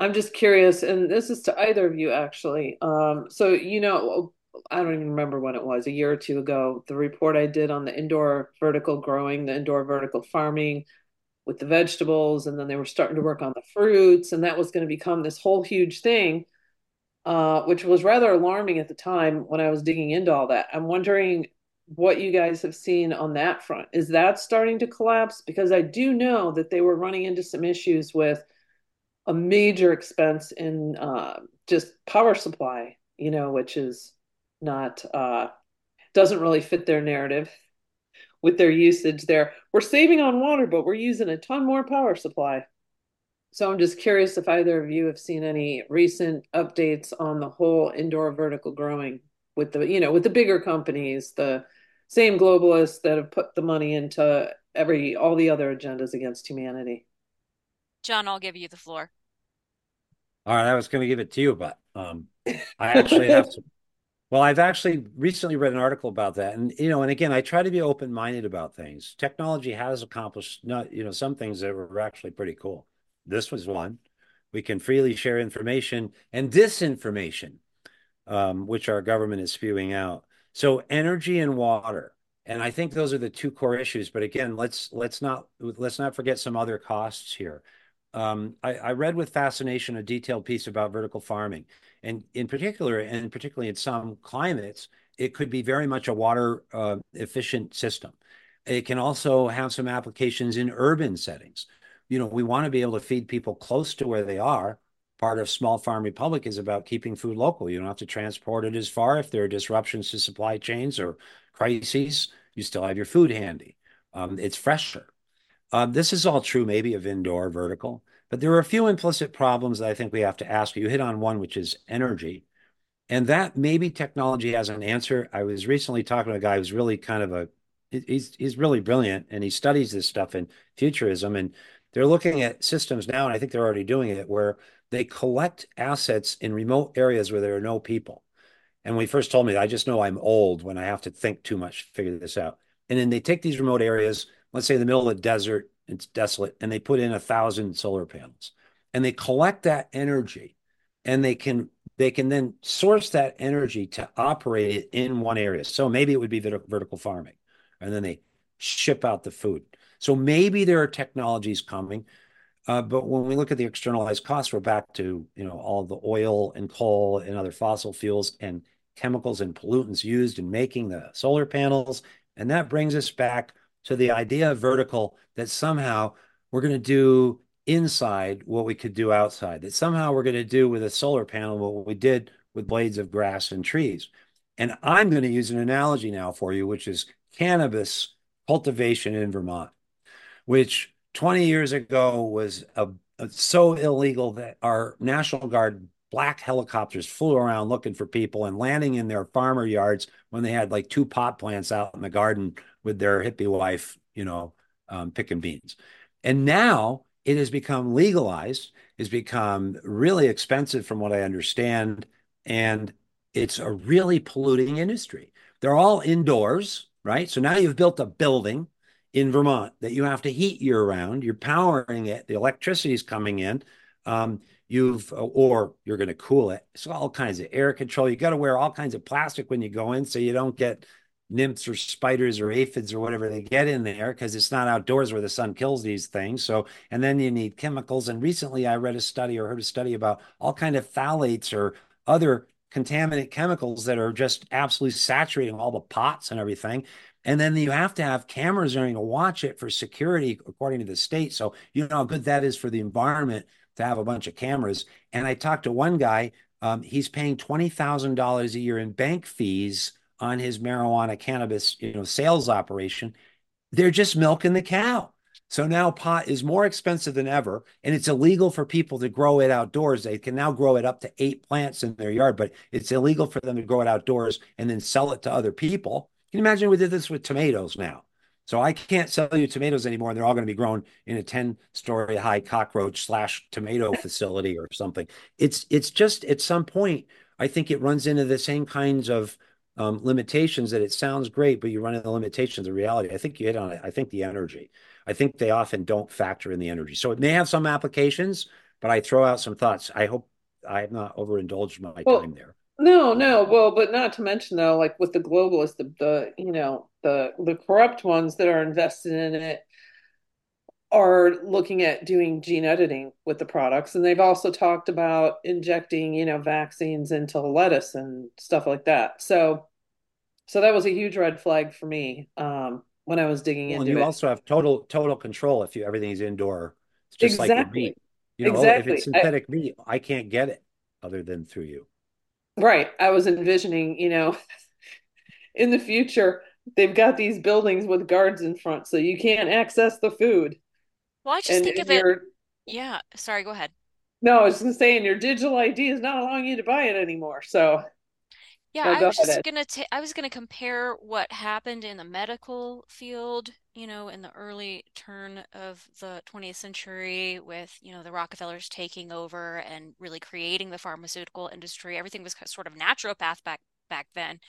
I'm just curious, and this is to either of you actually. Um, so, you know, I don't even remember when it was, a year or two ago, the report I did on the indoor vertical growing, the indoor vertical farming with the vegetables, and then they were starting to work on the fruits, and that was going to become this whole huge thing, uh, which was rather alarming at the time when I was digging into all that. I'm wondering what you guys have seen on that front. Is that starting to collapse? Because I do know that they were running into some issues with a major expense in uh, just power supply, you know, which is not uh, doesn't really fit their narrative with their usage there. We're saving on water, but we're using a ton more power supply. So I'm just curious if either of you have seen any recent updates on the whole indoor vertical growing with the you know with the bigger companies, the same globalists that have put the money into every all the other agendas against humanity. John, I'll give you the floor. All right, I was going to give it to you, but um, I actually have to well, I've actually recently read an article about that, and you know, and again, I try to be open-minded about things. Technology has accomplished, not you know, some things that were actually pretty cool. This was one. We can freely share information and disinformation, um, which our government is spewing out. So, energy and water, and I think those are the two core issues. But again, let's let's not let's not forget some other costs here. Um, I, I read with fascination a detailed piece about vertical farming and in particular, and particularly in some climates, it could be very much a water uh, efficient system. It can also have some applications in urban settings. You know, we want to be able to feed people close to where they are. Part of Small Farm Republic is about keeping food local. You don't have to transport it as far. If there are disruptions to supply chains or crises, you still have your food handy. Um, it's fresher. Um, this is all true, maybe of indoor vertical. But there are a few implicit problems that I think we have to ask. You hit on one, which is energy. And that maybe technology has an answer. I was recently talking to a guy who's really kind of a he's he's really brilliant and he studies this stuff in futurism and they're looking at systems now and I think they're already doing it where they collect assets in remote areas where there are no people. And when he first told me, I just know I'm old when I have to think too much to figure this out. And then they take these remote areas, let's say in the middle of the desert, it's desolate, and they put in a thousand solar panels, and they collect that energy, and they can they can then source that energy to operate it in one area. So maybe it would be vertical farming, and then they ship out the food. So maybe there are technologies coming, Uh, but when we look at the externalized costs, we're back to you know all the oil and coal and other fossil fuels and chemicals and pollutants used in making the solar panels, and that brings us back to the idea of vertical that somehow we're going to do inside what we could do outside, that somehow we're going to do with a solar panel what we did with blades of grass and trees. And I'm going to use an analogy now for you, which is cannabis cultivation in Vermont, which 20 years ago was a so illegal that our National Guard black helicopters flew around looking for people and landing in their farmer yards when they had like two pot plants out in the garden with their hippie wife, you know, um, picking beans. And now it has become legalized, it's become really expensive from what I understand. And it's a really polluting industry. They're all indoors, right? So now you've built a building in Vermont that you have to heat year round. You're powering it. The electricity is coming in. Um, you've or you're going to cool it. So all kinds of air control. You got to wear all kinds of plastic when you go in, so you don't get nymphs or spiders or aphids or whatever they get in there because it's not outdoors where the sun kills these things. So and then you need chemicals. And recently I read a study or heard a study about all kind of phthalates or other contaminant chemicals that are just absolutely saturating all the pots and everything. And then you have to have cameras running to watch it for security, according to the state. So you know how good that is for the environment to have a bunch of cameras. And I talked to one guy, um, he's paying $20,000 a year in bank fees on his marijuana cannabis, you know, sales operation. They're just milking the cow. So now pot is more expensive than ever, and it's illegal for people to grow it outdoors. They can now grow it up to eight plants in their yard, but it's illegal for them to grow it outdoors and then sell it to other people. Can you imagine we did this with tomatoes now? So I can't sell you tomatoes anymore, and they're all going to be grown in a 10-story high cockroach slash tomato facility or something. It's it's just at some point, I think it runs into the same kinds of um, limitations that it sounds great, but you run into the limitations of reality. I think you hit on it. I think the energy. I think they often don't factor in the energy. So it may have some applications, but I throw out some thoughts. I hope I have not overindulged my well, time there. No, no. Well, but not to mention though, like with the globalists, the, the you know the the corrupt ones that are invested in it are looking at doing gene editing with the products, and they've also talked about injecting you know vaccines into lettuce and stuff like that. So, so that was a huge red flag for me um, when I was digging well, into you it. You also have total total control if you everything's indoor. It's just exactly. like meat. You know, exactly. if it's synthetic I, meat, I can't get it other than through you. Right. I was envisioning, you know, in the future, they've got these buildings with guards in front, so you can't access the food. Well, I just and think of it. Yeah. Sorry, go ahead. No, I was just saying your digital ID is not allowing you to buy it anymore. So yeah, no, I was just gonna ta- I was gonna compare what happened in the medical field, you know, in the early turn of the 20th century with, you know, the Rockefellers taking over and really creating the pharmaceutical industry. Everything was sort of naturopath back back then.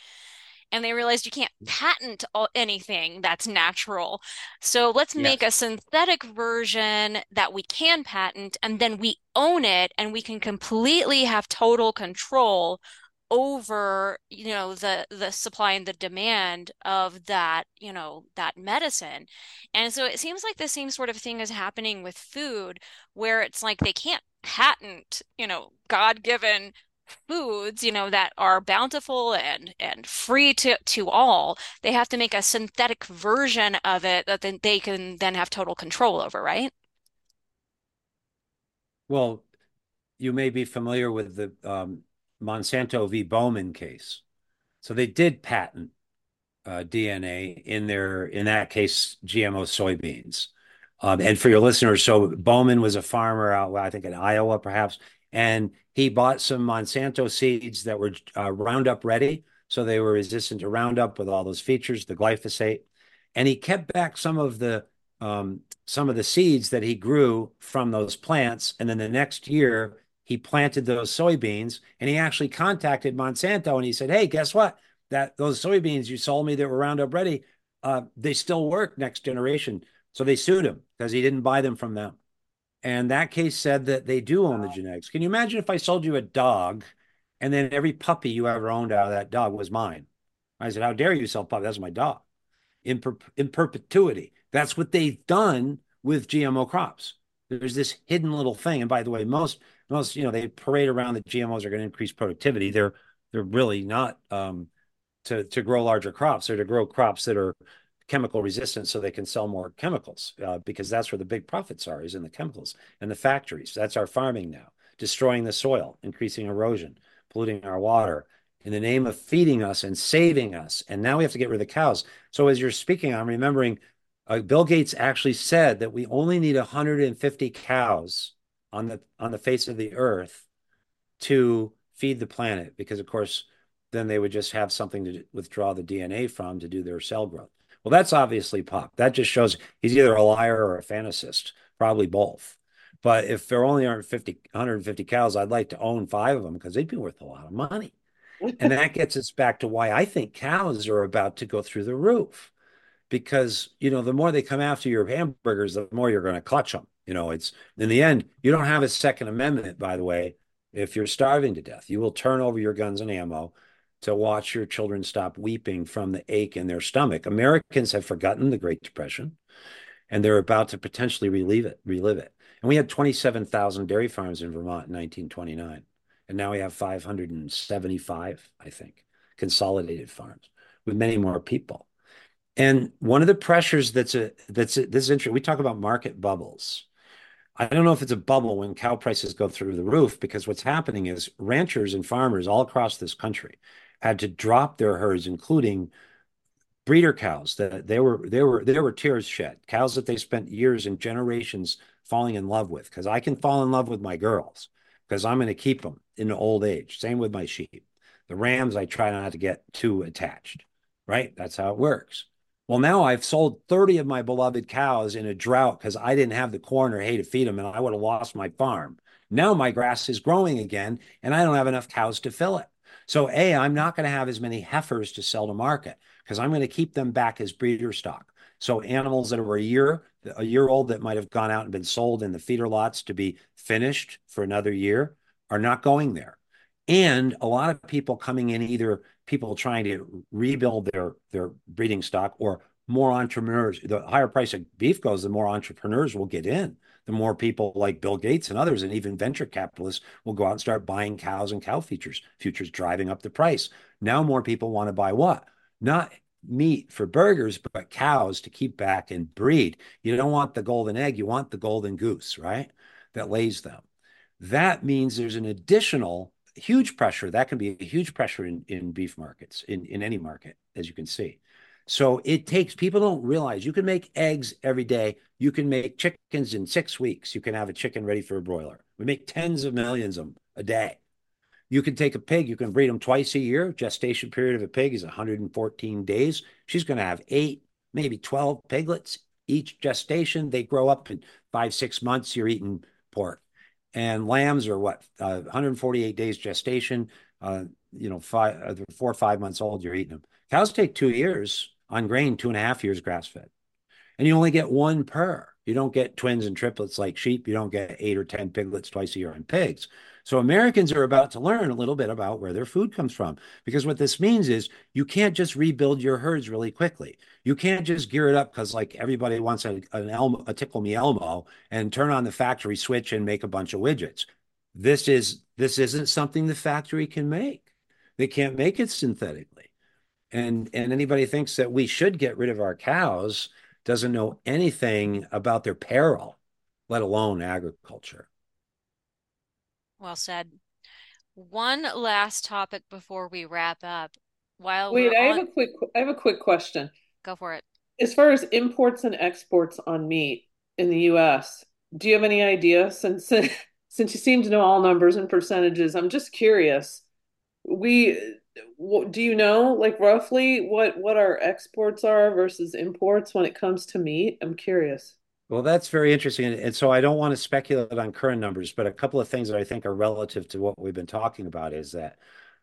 And they realized you can't mm. patent all, anything that's natural. So let's yes. make a synthetic version that we can patent and then we own it and we can completely have total control over you know the the supply and the demand of that you know that medicine. And so it seems like the same sort of thing is happening with food where it's like they can't patent you know god-given foods you know that are bountiful and and free to to all. They have to make a synthetic version of it that then they can then have total control over right? Well you may be familiar with the um, Monsanto v. Bowman case. So they did patent uh, DNA in their, in that case, GMO soybeans. Um, and for your listeners, so Bowman was a farmer out, I think in Iowa, perhaps, and he bought some Monsanto seeds that were uh, Roundup ready. So they were resistant to Roundup with all those features, the glyphosate. And he kept back some of the um, some of the seeds that he grew from those plants. And then the next year, he planted those soybeans and he actually contacted Monsanto and he said, Hey, guess what? That those soybeans you sold me that were Roundup ready, uh, they still work next generation. So they sued him because he didn't buy them from them. And that case said that they do own the genetics. Can you imagine if I sold you a dog and then every puppy you ever owned out of that dog was mine? I said, How dare you sell puppy? That's my dog. In, per- in perpetuity. That's what they've done with GMO crops. There's this hidden little thing. And by the way, most most you know they parade around that GMOs are going to increase productivity. They're they're really not um, to to grow larger crops. They're to grow crops that are chemical resistant so they can sell more chemicals uh, because that's where the big profits are is in the chemicals and the factories. That's our farming now, destroying the soil, increasing erosion, polluting our water in the name of feeding us and saving us. And now we have to get rid of the cows. So as you're speaking, I'm remembering uh, Bill Gates actually said that we only need 150 cows on the on the face of the earth to feed the planet because of course then they would just have something to withdraw the DNA from to do their cell growth. Well, that's obviously pop. That just shows he's either a liar or a fantasist, probably both. But if there only aren't 50, 150 cows, I'd like to own five of them because they'd be worth a lot of money. and that gets us back to why I think cows are about to go through the roof. Because, you know, the more they come after your hamburgers, the more you're going to clutch them. You know, it's in the end, you don't have a Second Amendment, by the way, if you're starving to death. You will turn over your guns and ammo to watch your children stop weeping from the ache in their stomach. Americans have forgotten the Great Depression and they're about to potentially relive it, relive it. And we had 27,000 dairy farms in Vermont in 1929. And now we have 575, I think, consolidated farms with many more people. And one of the pressures that's a that's a, this is interesting. We talk about market bubbles. I don't know if it's a bubble when cow prices go through the roof because what's happening is ranchers and farmers all across this country had to drop their herds, including breeder cows that they were they were there were tears shed cows that they spent years and generations falling in love with because i can fall in love with my girls because i'm going to keep them in old age. Same with my sheep. The rams i try not to get too attached right? That's how it works well now i've sold 30 of my beloved cows in a drought because i didn't have the corn or hay to feed them and i would have lost my farm now my grass is growing again and i don't have enough cows to fill it so, A, I'm not going to have as many heifers to sell to market because I'm going to keep them back as breeder stock. So, animals that are a year, a year old that might have gone out and been sold in the feeder lots to be finished for another year are not going there. And a lot of people coming in, either people trying to rebuild their, their breeding stock or more entrepreneurs. The higher price of beef goes, the more entrepreneurs will get in the more people like Bill Gates and others, and even venture capitalists, will go out and start buying cows and cow futures, futures driving up the price. Now more people want to buy what? Not meat for burgers, but cows to keep back and breed. You don't want the golden egg, you want the golden goose, right? That lays them. That means there's an additional huge pressure. That can be a huge pressure in, in beef markets, in, in any market, as you can see. So it takes people don't realize you can make eggs every day. You can make chickens in six weeks. You can have a chicken ready for a broiler. We make tens of millions of them a day. You can take a pig, you can breed them twice a year. Gestation period of a pig is 114 days. She's going to have eight, maybe 12 piglets each gestation. They grow up in five, six months. You're eating pork. And lambs are what, uh, 148 days gestation. Uh, you know, five, uh, four or five months old, you're eating them. Cows take two years on grain, two and a half years grass fed. And you only get one per. You don't get twins and triplets like sheep. You don't get eight or 10 piglets twice a year on pigs. So Americans are about to learn a little bit about where their food comes from. Because what this means is you can't just rebuild your herds really quickly. You can't just gear it up because like everybody wants a, an Elmo, a tickle me Elmo and turn on the factory switch and make a bunch of widgets. This is this isn't something the factory can make. They can't make it synthetically and and anybody thinks that we should get rid of our cows doesn't know anything about their peril let alone agriculture well said. One last topic before we wrap up. While wait i on... have a quick i have a quick question. Go for it. As far as imports and exports on meat in the us do you have any idea since since you seem to know all numbers and percentages i'm just curious. We do you know like roughly what what our exports are versus imports when it comes to meat? I'm curious well that's very interesting and so i don't want to speculate on current numbers but a couple of things that i think are relative to what we've been talking about is that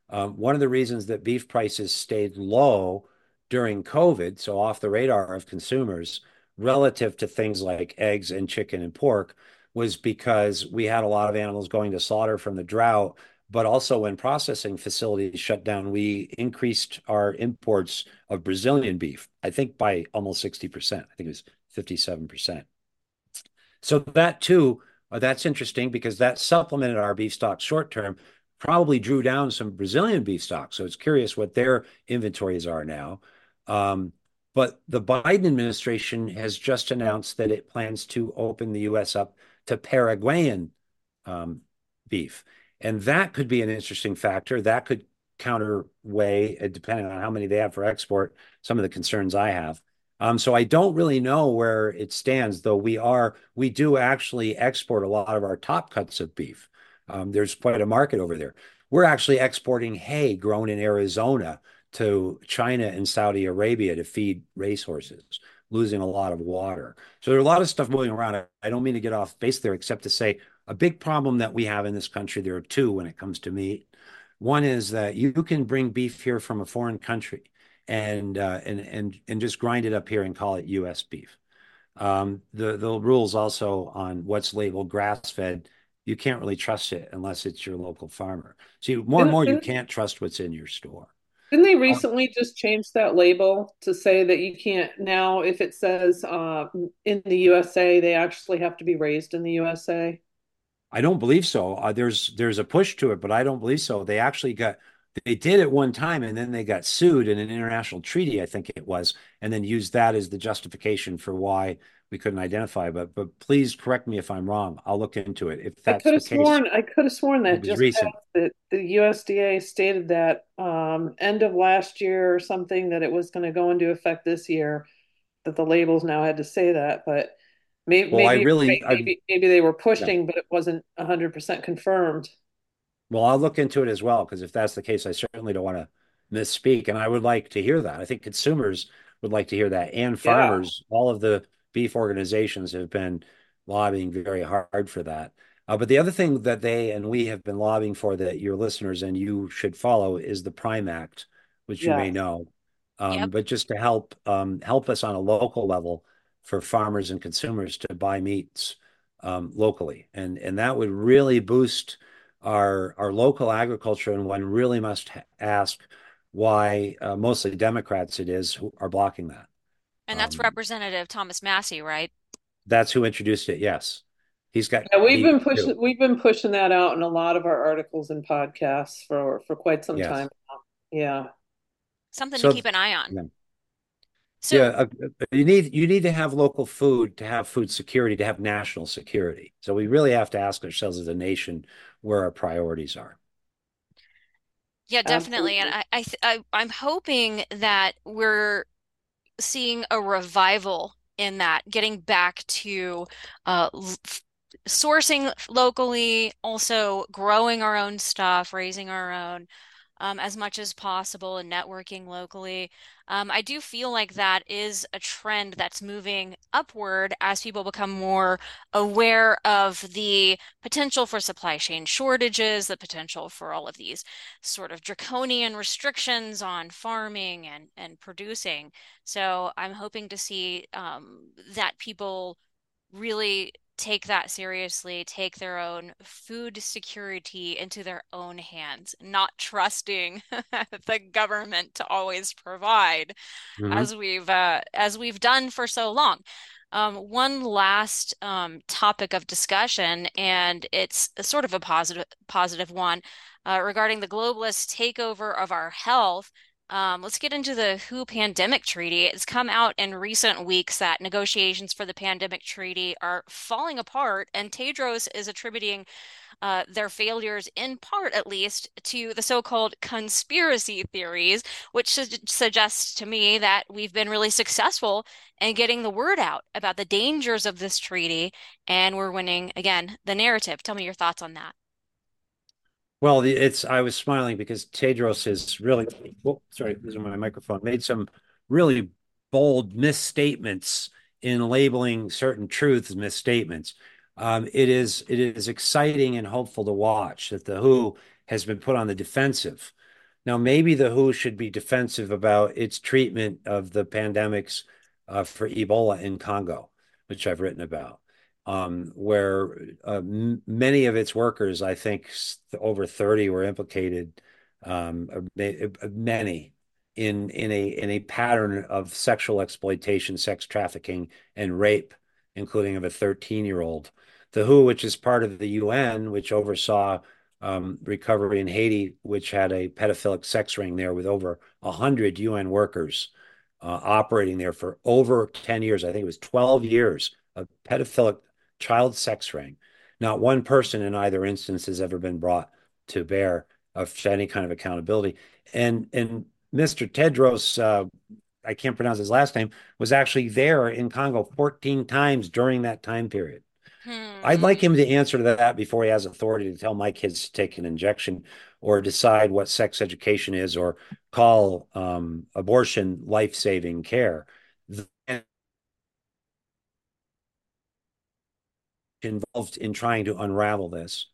um, one of the reasons that beef prices stayed low during covid so off the radar of consumers relative to things like eggs and chicken and pork was because we had a lot of animals going to slaughter from the drought but also when processing facilities shut down, we increased our imports of Brazilian beef, I think by almost 60%. I think it was 57%. So that too, uh, that's interesting because that supplemented our beef stock short term, probably drew down some Brazilian beef stock. So it's curious what their inventories are now. Um, but the Biden administration has just announced that it plans to open the U.S. up to Paraguayan um, beef. And that could be an interesting factor. That could counterweigh, uh, depending on how many they have for export, some of the concerns I have. Um, so I don't really know where it stands, though we are we do actually export a lot of our top cuts of beef. Um, there's quite a market over there. We're actually exporting hay grown in Arizona to China and Saudi Arabia to feed racehorses, losing a lot of water. So there's a lot of stuff moving around. I don't mean to get off base there, except to say a big problem that we have in this country, there are two when it comes to meat. One is that you can bring beef here from a foreign country and uh, and and and just grind it up here and call it U.S. beef. Um, the the rules also on what's labeled grass fed, you can't really trust it unless it's your local farmer. So more and more, you can't trust what's in your store. Didn't they recently um, just change that label to say that you can't now, if it says uh, in the USA, they actually have to be raised in the USA? I don't believe so. Uh, there's there's a push to it, but I don't believe so. They actually got they did it one time and then they got sued in an international treaty, I think it was, and then used that as the justification for why we couldn't identify. But but please correct me if I'm wrong. I'll look into it. If that's I could have sworn I could have sworn that just recent. that the USDA stated that um, end of last year or something that it was going to go into effect this year. That the labels now had to say that, but maybe well, maybe, really, maybe, maybe, they were pushing, yeah. but it wasn't hundred percent confirmed. Well, I'll look into it as well because if that's the case, I certainly don't want to misspeak, and I would like to hear that. I think consumers would like to hear that, and farmers. Yeah. All of the beef organizations have been lobbying very hard for that. Uh, but the other thing that they and we have been lobbying for that your listeners and you should follow is the Prime Act, which yeah. you may know. Um, yep. But just to help um, help us on a local level for farmers and consumers to buy meats um, locally, and and that would really boost our our local agriculture, and one really must ask why uh, mostly Democrats it is who are blocking that. And that's um, Representative Thomas Massie, right? That's who introduced it. Yes, he's got. Yeah, we've been pushing. Too. We've been pushing that out in a lot of our articles and podcasts for for quite some yes. time now. Yeah, something so, to keep an eye on. Yeah. So, yeah, uh, you need you need to have local food to have food security to have national security. So we really have to ask ourselves as a nation where our priorities are. Yeah, definitely. And I, I, I am hoping that we're seeing a revival in that, getting back to uh, sourcing locally, also growing our own stuff, raising our own um, as much as possible and networking locally. Um, I do feel like that is a trend that's moving upward as people become more aware of the potential for supply chain shortages, the potential for all of these sort of draconian restrictions on farming and, and producing. So I'm hoping to see um, that people really take that seriously, take their own food security into their own hands, not trusting the government to always provide, mm-hmm. as we've uh, as we've done for so long. Um, one last um, topic of discussion, and it's sort of a positive positive one uh, regarding the globalist takeover of our health. Um, let's get into the WHO pandemic treaty. It's come out in recent weeks that negotiations for the pandemic treaty are falling apart, and Tedros is attributing uh, their failures, in part at least, to the so called conspiracy theories, which su- suggests to me that we've been really successful in getting the word out about the dangers of this treaty, and we're winning, again, the narrative. Tell me your thoughts on that. Well, it's I was smiling because Tedros has really oh, sorry, losing my microphone, made some really bold misstatements in labeling certain truths misstatements. Um, it is it is exciting and hopeful to watch that the WHO has been put on the defensive. Now, maybe the WHO should be defensive about its treatment of the pandemics uh, for Ebola in Congo, which I've written about um, where uh, m- many of its workers, I think over 30 were implicated, um, many in in a in a pattern of sexual exploitation, sex trafficking, and rape, including of a 13 year old. The WHO, which is part of the UN, which oversaw um, recovery in Haiti, which had a pedophilic sex ring there with over 100 UN workers uh, operating there for over 10 years. I think it was 12 years of pedophilic child sex ring. Not one person in either instance has ever been brought to bear of any kind of accountability. And and Mr. Tedros, uh, I can't pronounce his last name, was actually there in Congo 14 times during that time period. Hmm. I'd like him to answer to that before he has authority to tell my kids to take an injection or decide what sex education is or call um, abortion life saving care. Involved in trying to unravel this,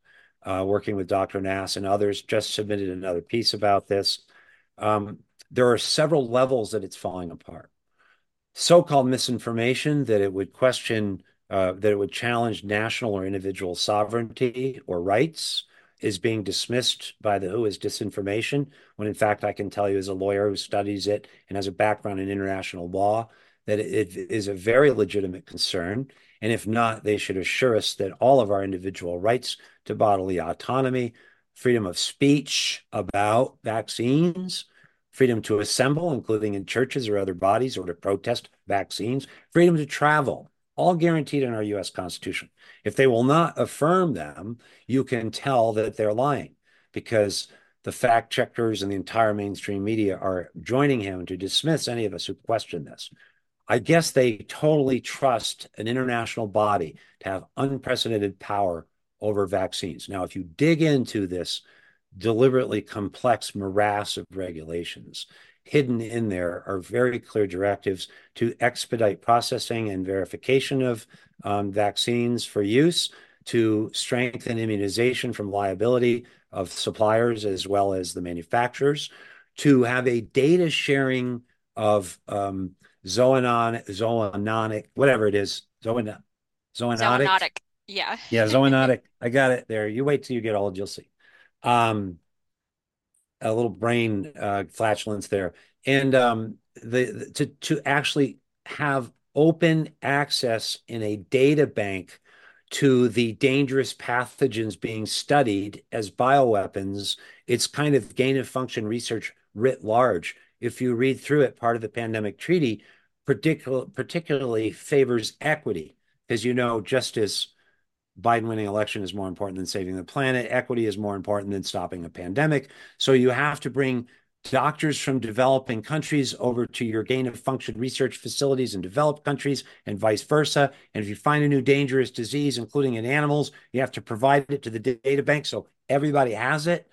uh, working with Dr. Nass and others, just submitted another piece about this. Um, there are several levels that it's falling apart. So called misinformation that it would question, uh, that it would challenge national or individual sovereignty or rights is being dismissed by the WHO as disinformation, when in fact, I can tell you as a lawyer who studies it and has a background in international law that it is a very legitimate concern. And if not, they should assure us that all of our individual rights to bodily autonomy, freedom of speech about vaccines, freedom to assemble, including in churches or other bodies, or to protest vaccines, freedom to travel, all guaranteed in our US Constitution. If they will not affirm them, you can tell that they're lying because the fact checkers and the entire mainstream media are joining him to dismiss any of us who question this. I guess they totally trust an international body to have unprecedented power over vaccines. Now, if you dig into this deliberately complex morass of regulations, hidden in there are very clear directives to expedite processing and verification of um, vaccines for use, to strengthen immunization from liability of suppliers as well as the manufacturers, to have a data sharing of um, zoonon, zoononic, whatever it is, zoon, zoonotic. Zoonotic. Yeah. yeah, zoonotic. I got it there. You wait till you get old, you'll see. Um, a little brain uh, flatulence there, and um, the to to actually have open access in a data bank to the dangerous pathogens being studied as bioweapons. It's kind of gain of function research writ large. If you read through it, part of the pandemic treaty particular, particularly favors equity, because you know, just as Biden winning election is more important than saving the planet. Equity is more important than stopping a pandemic. So you have to bring doctors from developing countries over to your gain of function research facilities in developed countries and vice versa. And if you find a new dangerous disease, including in animals, you have to provide it to the data bank so everybody has it.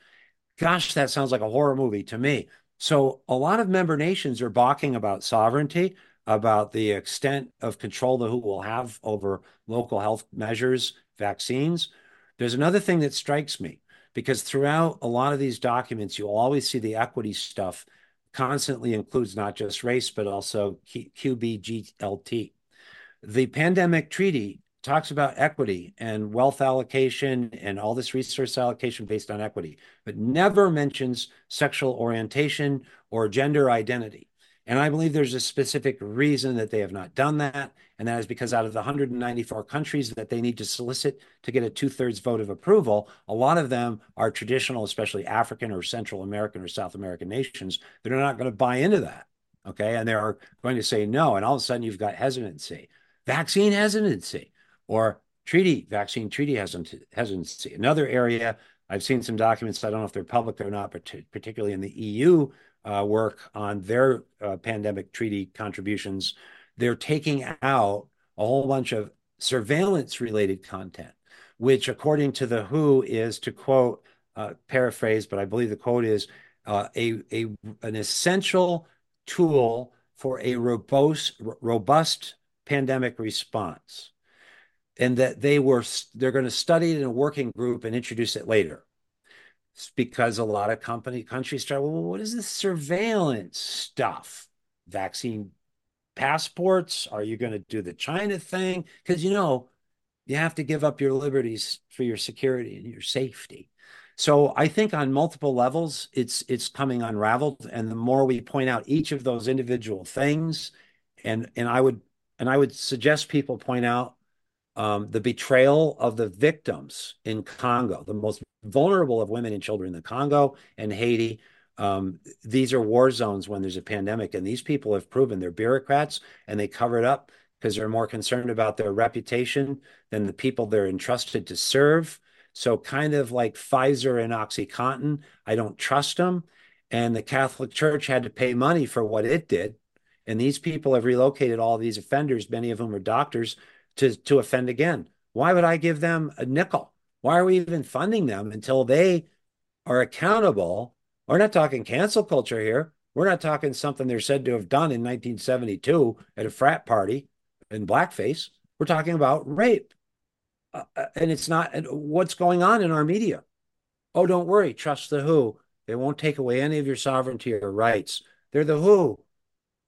Gosh, that sounds like a horror movie to me. So a lot of member nations are balking about sovereignty, about the extent of control the WHO will have over local health measures vaccines. There's another thing that strikes me because throughout a lot of these documents, you'll always see the equity stuff constantly includes not just race, but also QBGLT. The pandemic treaty talks about equity and wealth allocation and all this resource allocation based on equity, but never mentions sexual orientation or gender identity. And I believe there's a specific reason that they have not done that. And that is because out of the 194 countries that they need to solicit to get a two thirds vote of approval, a lot of them are traditional, especially African or Central American or South American nations that are not going to buy into that. Okay. And they are going to say no. And all of a sudden you've got hesitancy, vaccine hesitancy, or treaty, vaccine treaty hesitancy. Another area, I've seen some documents, I don't know if they're public or not, but particularly in the EU uh, work on their uh, pandemic treaty contributions, they're taking out a whole bunch of surveillance related content, which, according to the WHO, is to quote, uh, paraphrase, but I believe the quote is uh, a, a an essential tool for a robust robust pandemic response, and that they were they're going to study it in a working group and introduce it later because a lot of company countries start, well, what is this surveillance stuff? Vaccine passports? Are you going to do the China thing? Because you know, you have to give up your liberties for your security and your safety. So I think on multiple levels, it's it's coming unraveled. And the more we point out each of those individual things, and and I would and I would suggest people point out um, the betrayal of the victims in Congo, the most vulnerable of women and children in the Congo and Haiti. Um, these are war zones when there's a pandemic, and these people have proven they're bureaucrats and they cover it up because they're more concerned about their reputation than the people they're entrusted to serve. So, kind of like Pfizer and OxyContin, I don't trust them. And the Catholic Church had to pay money for what it did. And these people have relocated all these offenders, many of whom are doctors, to, to offend again. Why would I give them a nickel? Why are we even funding them until they are accountable? We're not talking cancel culture here. We're not talking something they're said to have done in 1972 at a frat party in blackface. We're talking about rape. Uh, uh and it's not what's going on in our media. Oh, don't worry. Trust the WHO. They won't take away any of your sovereignty or rights. They're the WHO.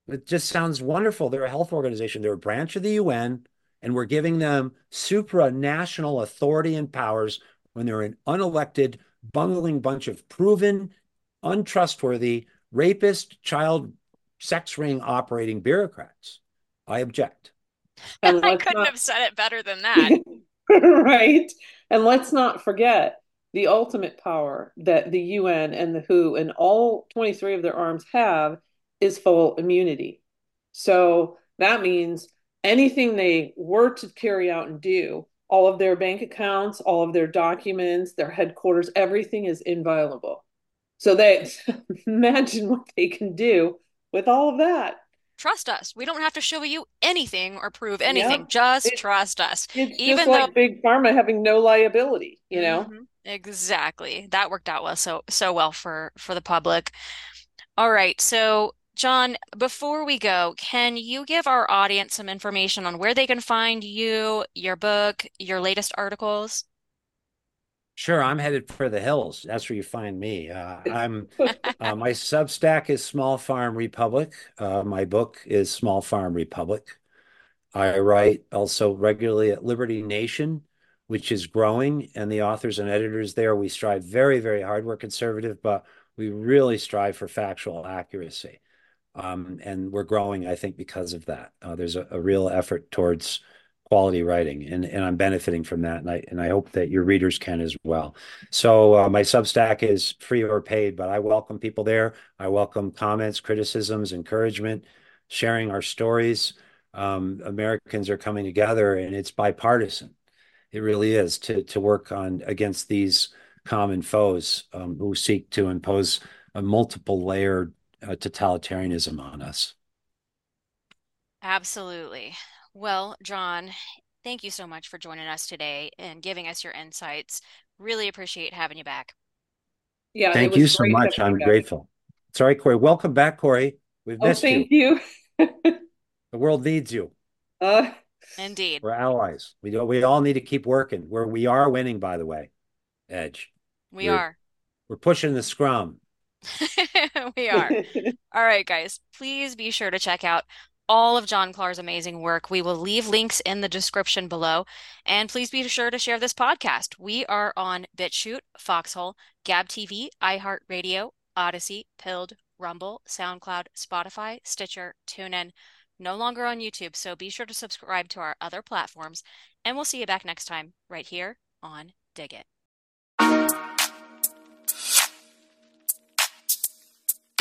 It just sounds wonderful. They're a health organization. They're a branch of the UN, and we're giving them supranational authority and powers when they're an unelected, bungling bunch of proven, untrustworthy, rapist, child sex ring operating bureaucrats. I object. And I couldn't not... have said it better than that. right. And let's not forget the ultimate power that the UN and the WHO and all 23 of their arms have is full immunity. So that means anything they were to carry out and do, all of their bank accounts, all of their documents, their headquarters, everything is inviolable. So they imagine what they can do with all of that. Trust us. We don't have to show you anything or prove anything. Just it, trust us. It's Even just like though... big pharma having no liability, you know. Mm-hmm. Exactly. That worked out well so so well for for the public. All right. So John, before we go, can you give our audience some information on where they can find you, your book, your latest articles? Sure, I'm headed for the hills. That's where you find me. Uh, I'm uh, my Substack is Small Farm Republic. Uh, my book is Small Farm Republic. I write also regularly at Liberty Nation, which is growing, and the authors and editors there we strive very, very hard. We're conservative, but we really strive for factual accuracy, um, and we're growing. I think because of that, uh, there's a, a real effort towards quality writing and, and I'm benefiting from that. And I, and I hope that your readers can as well. So uh, my Substack is free or paid, but I welcome people there. I welcome comments, criticisms, encouragement, sharing our stories. Um, Americans are coming together and it's bipartisan. It really is to, to work on against these common foes um, who seek to impose a multiple layered uh, totalitarianism on us. Absolutely. Well, John, thank you so much for joining us today and giving us your insights. Really appreciate having you back. Yeah, thank you so much. I'm grateful. Sorry, Corey. Welcome back, Corey. We've oh, missed thank you. you. the world needs you. Uh, Indeed. We're allies. We do, we all need to keep working. Where we are winning, by the way. Edge. We we're, are. We're pushing the scrum. we are. all right, guys. Please be sure to check out all of John Klar's amazing work. We will leave links in the description below. And please be sure to share this podcast. We are on BitChute, Foxhole, Gab TV, iHeartRadio, Odysee, Pilled, Rumble, SoundCloud, Spotify, Stitcher, TuneIn. No longer on YouTube, so be sure to subscribe to our other platforms. And we'll see you back next time, right here on Dig It.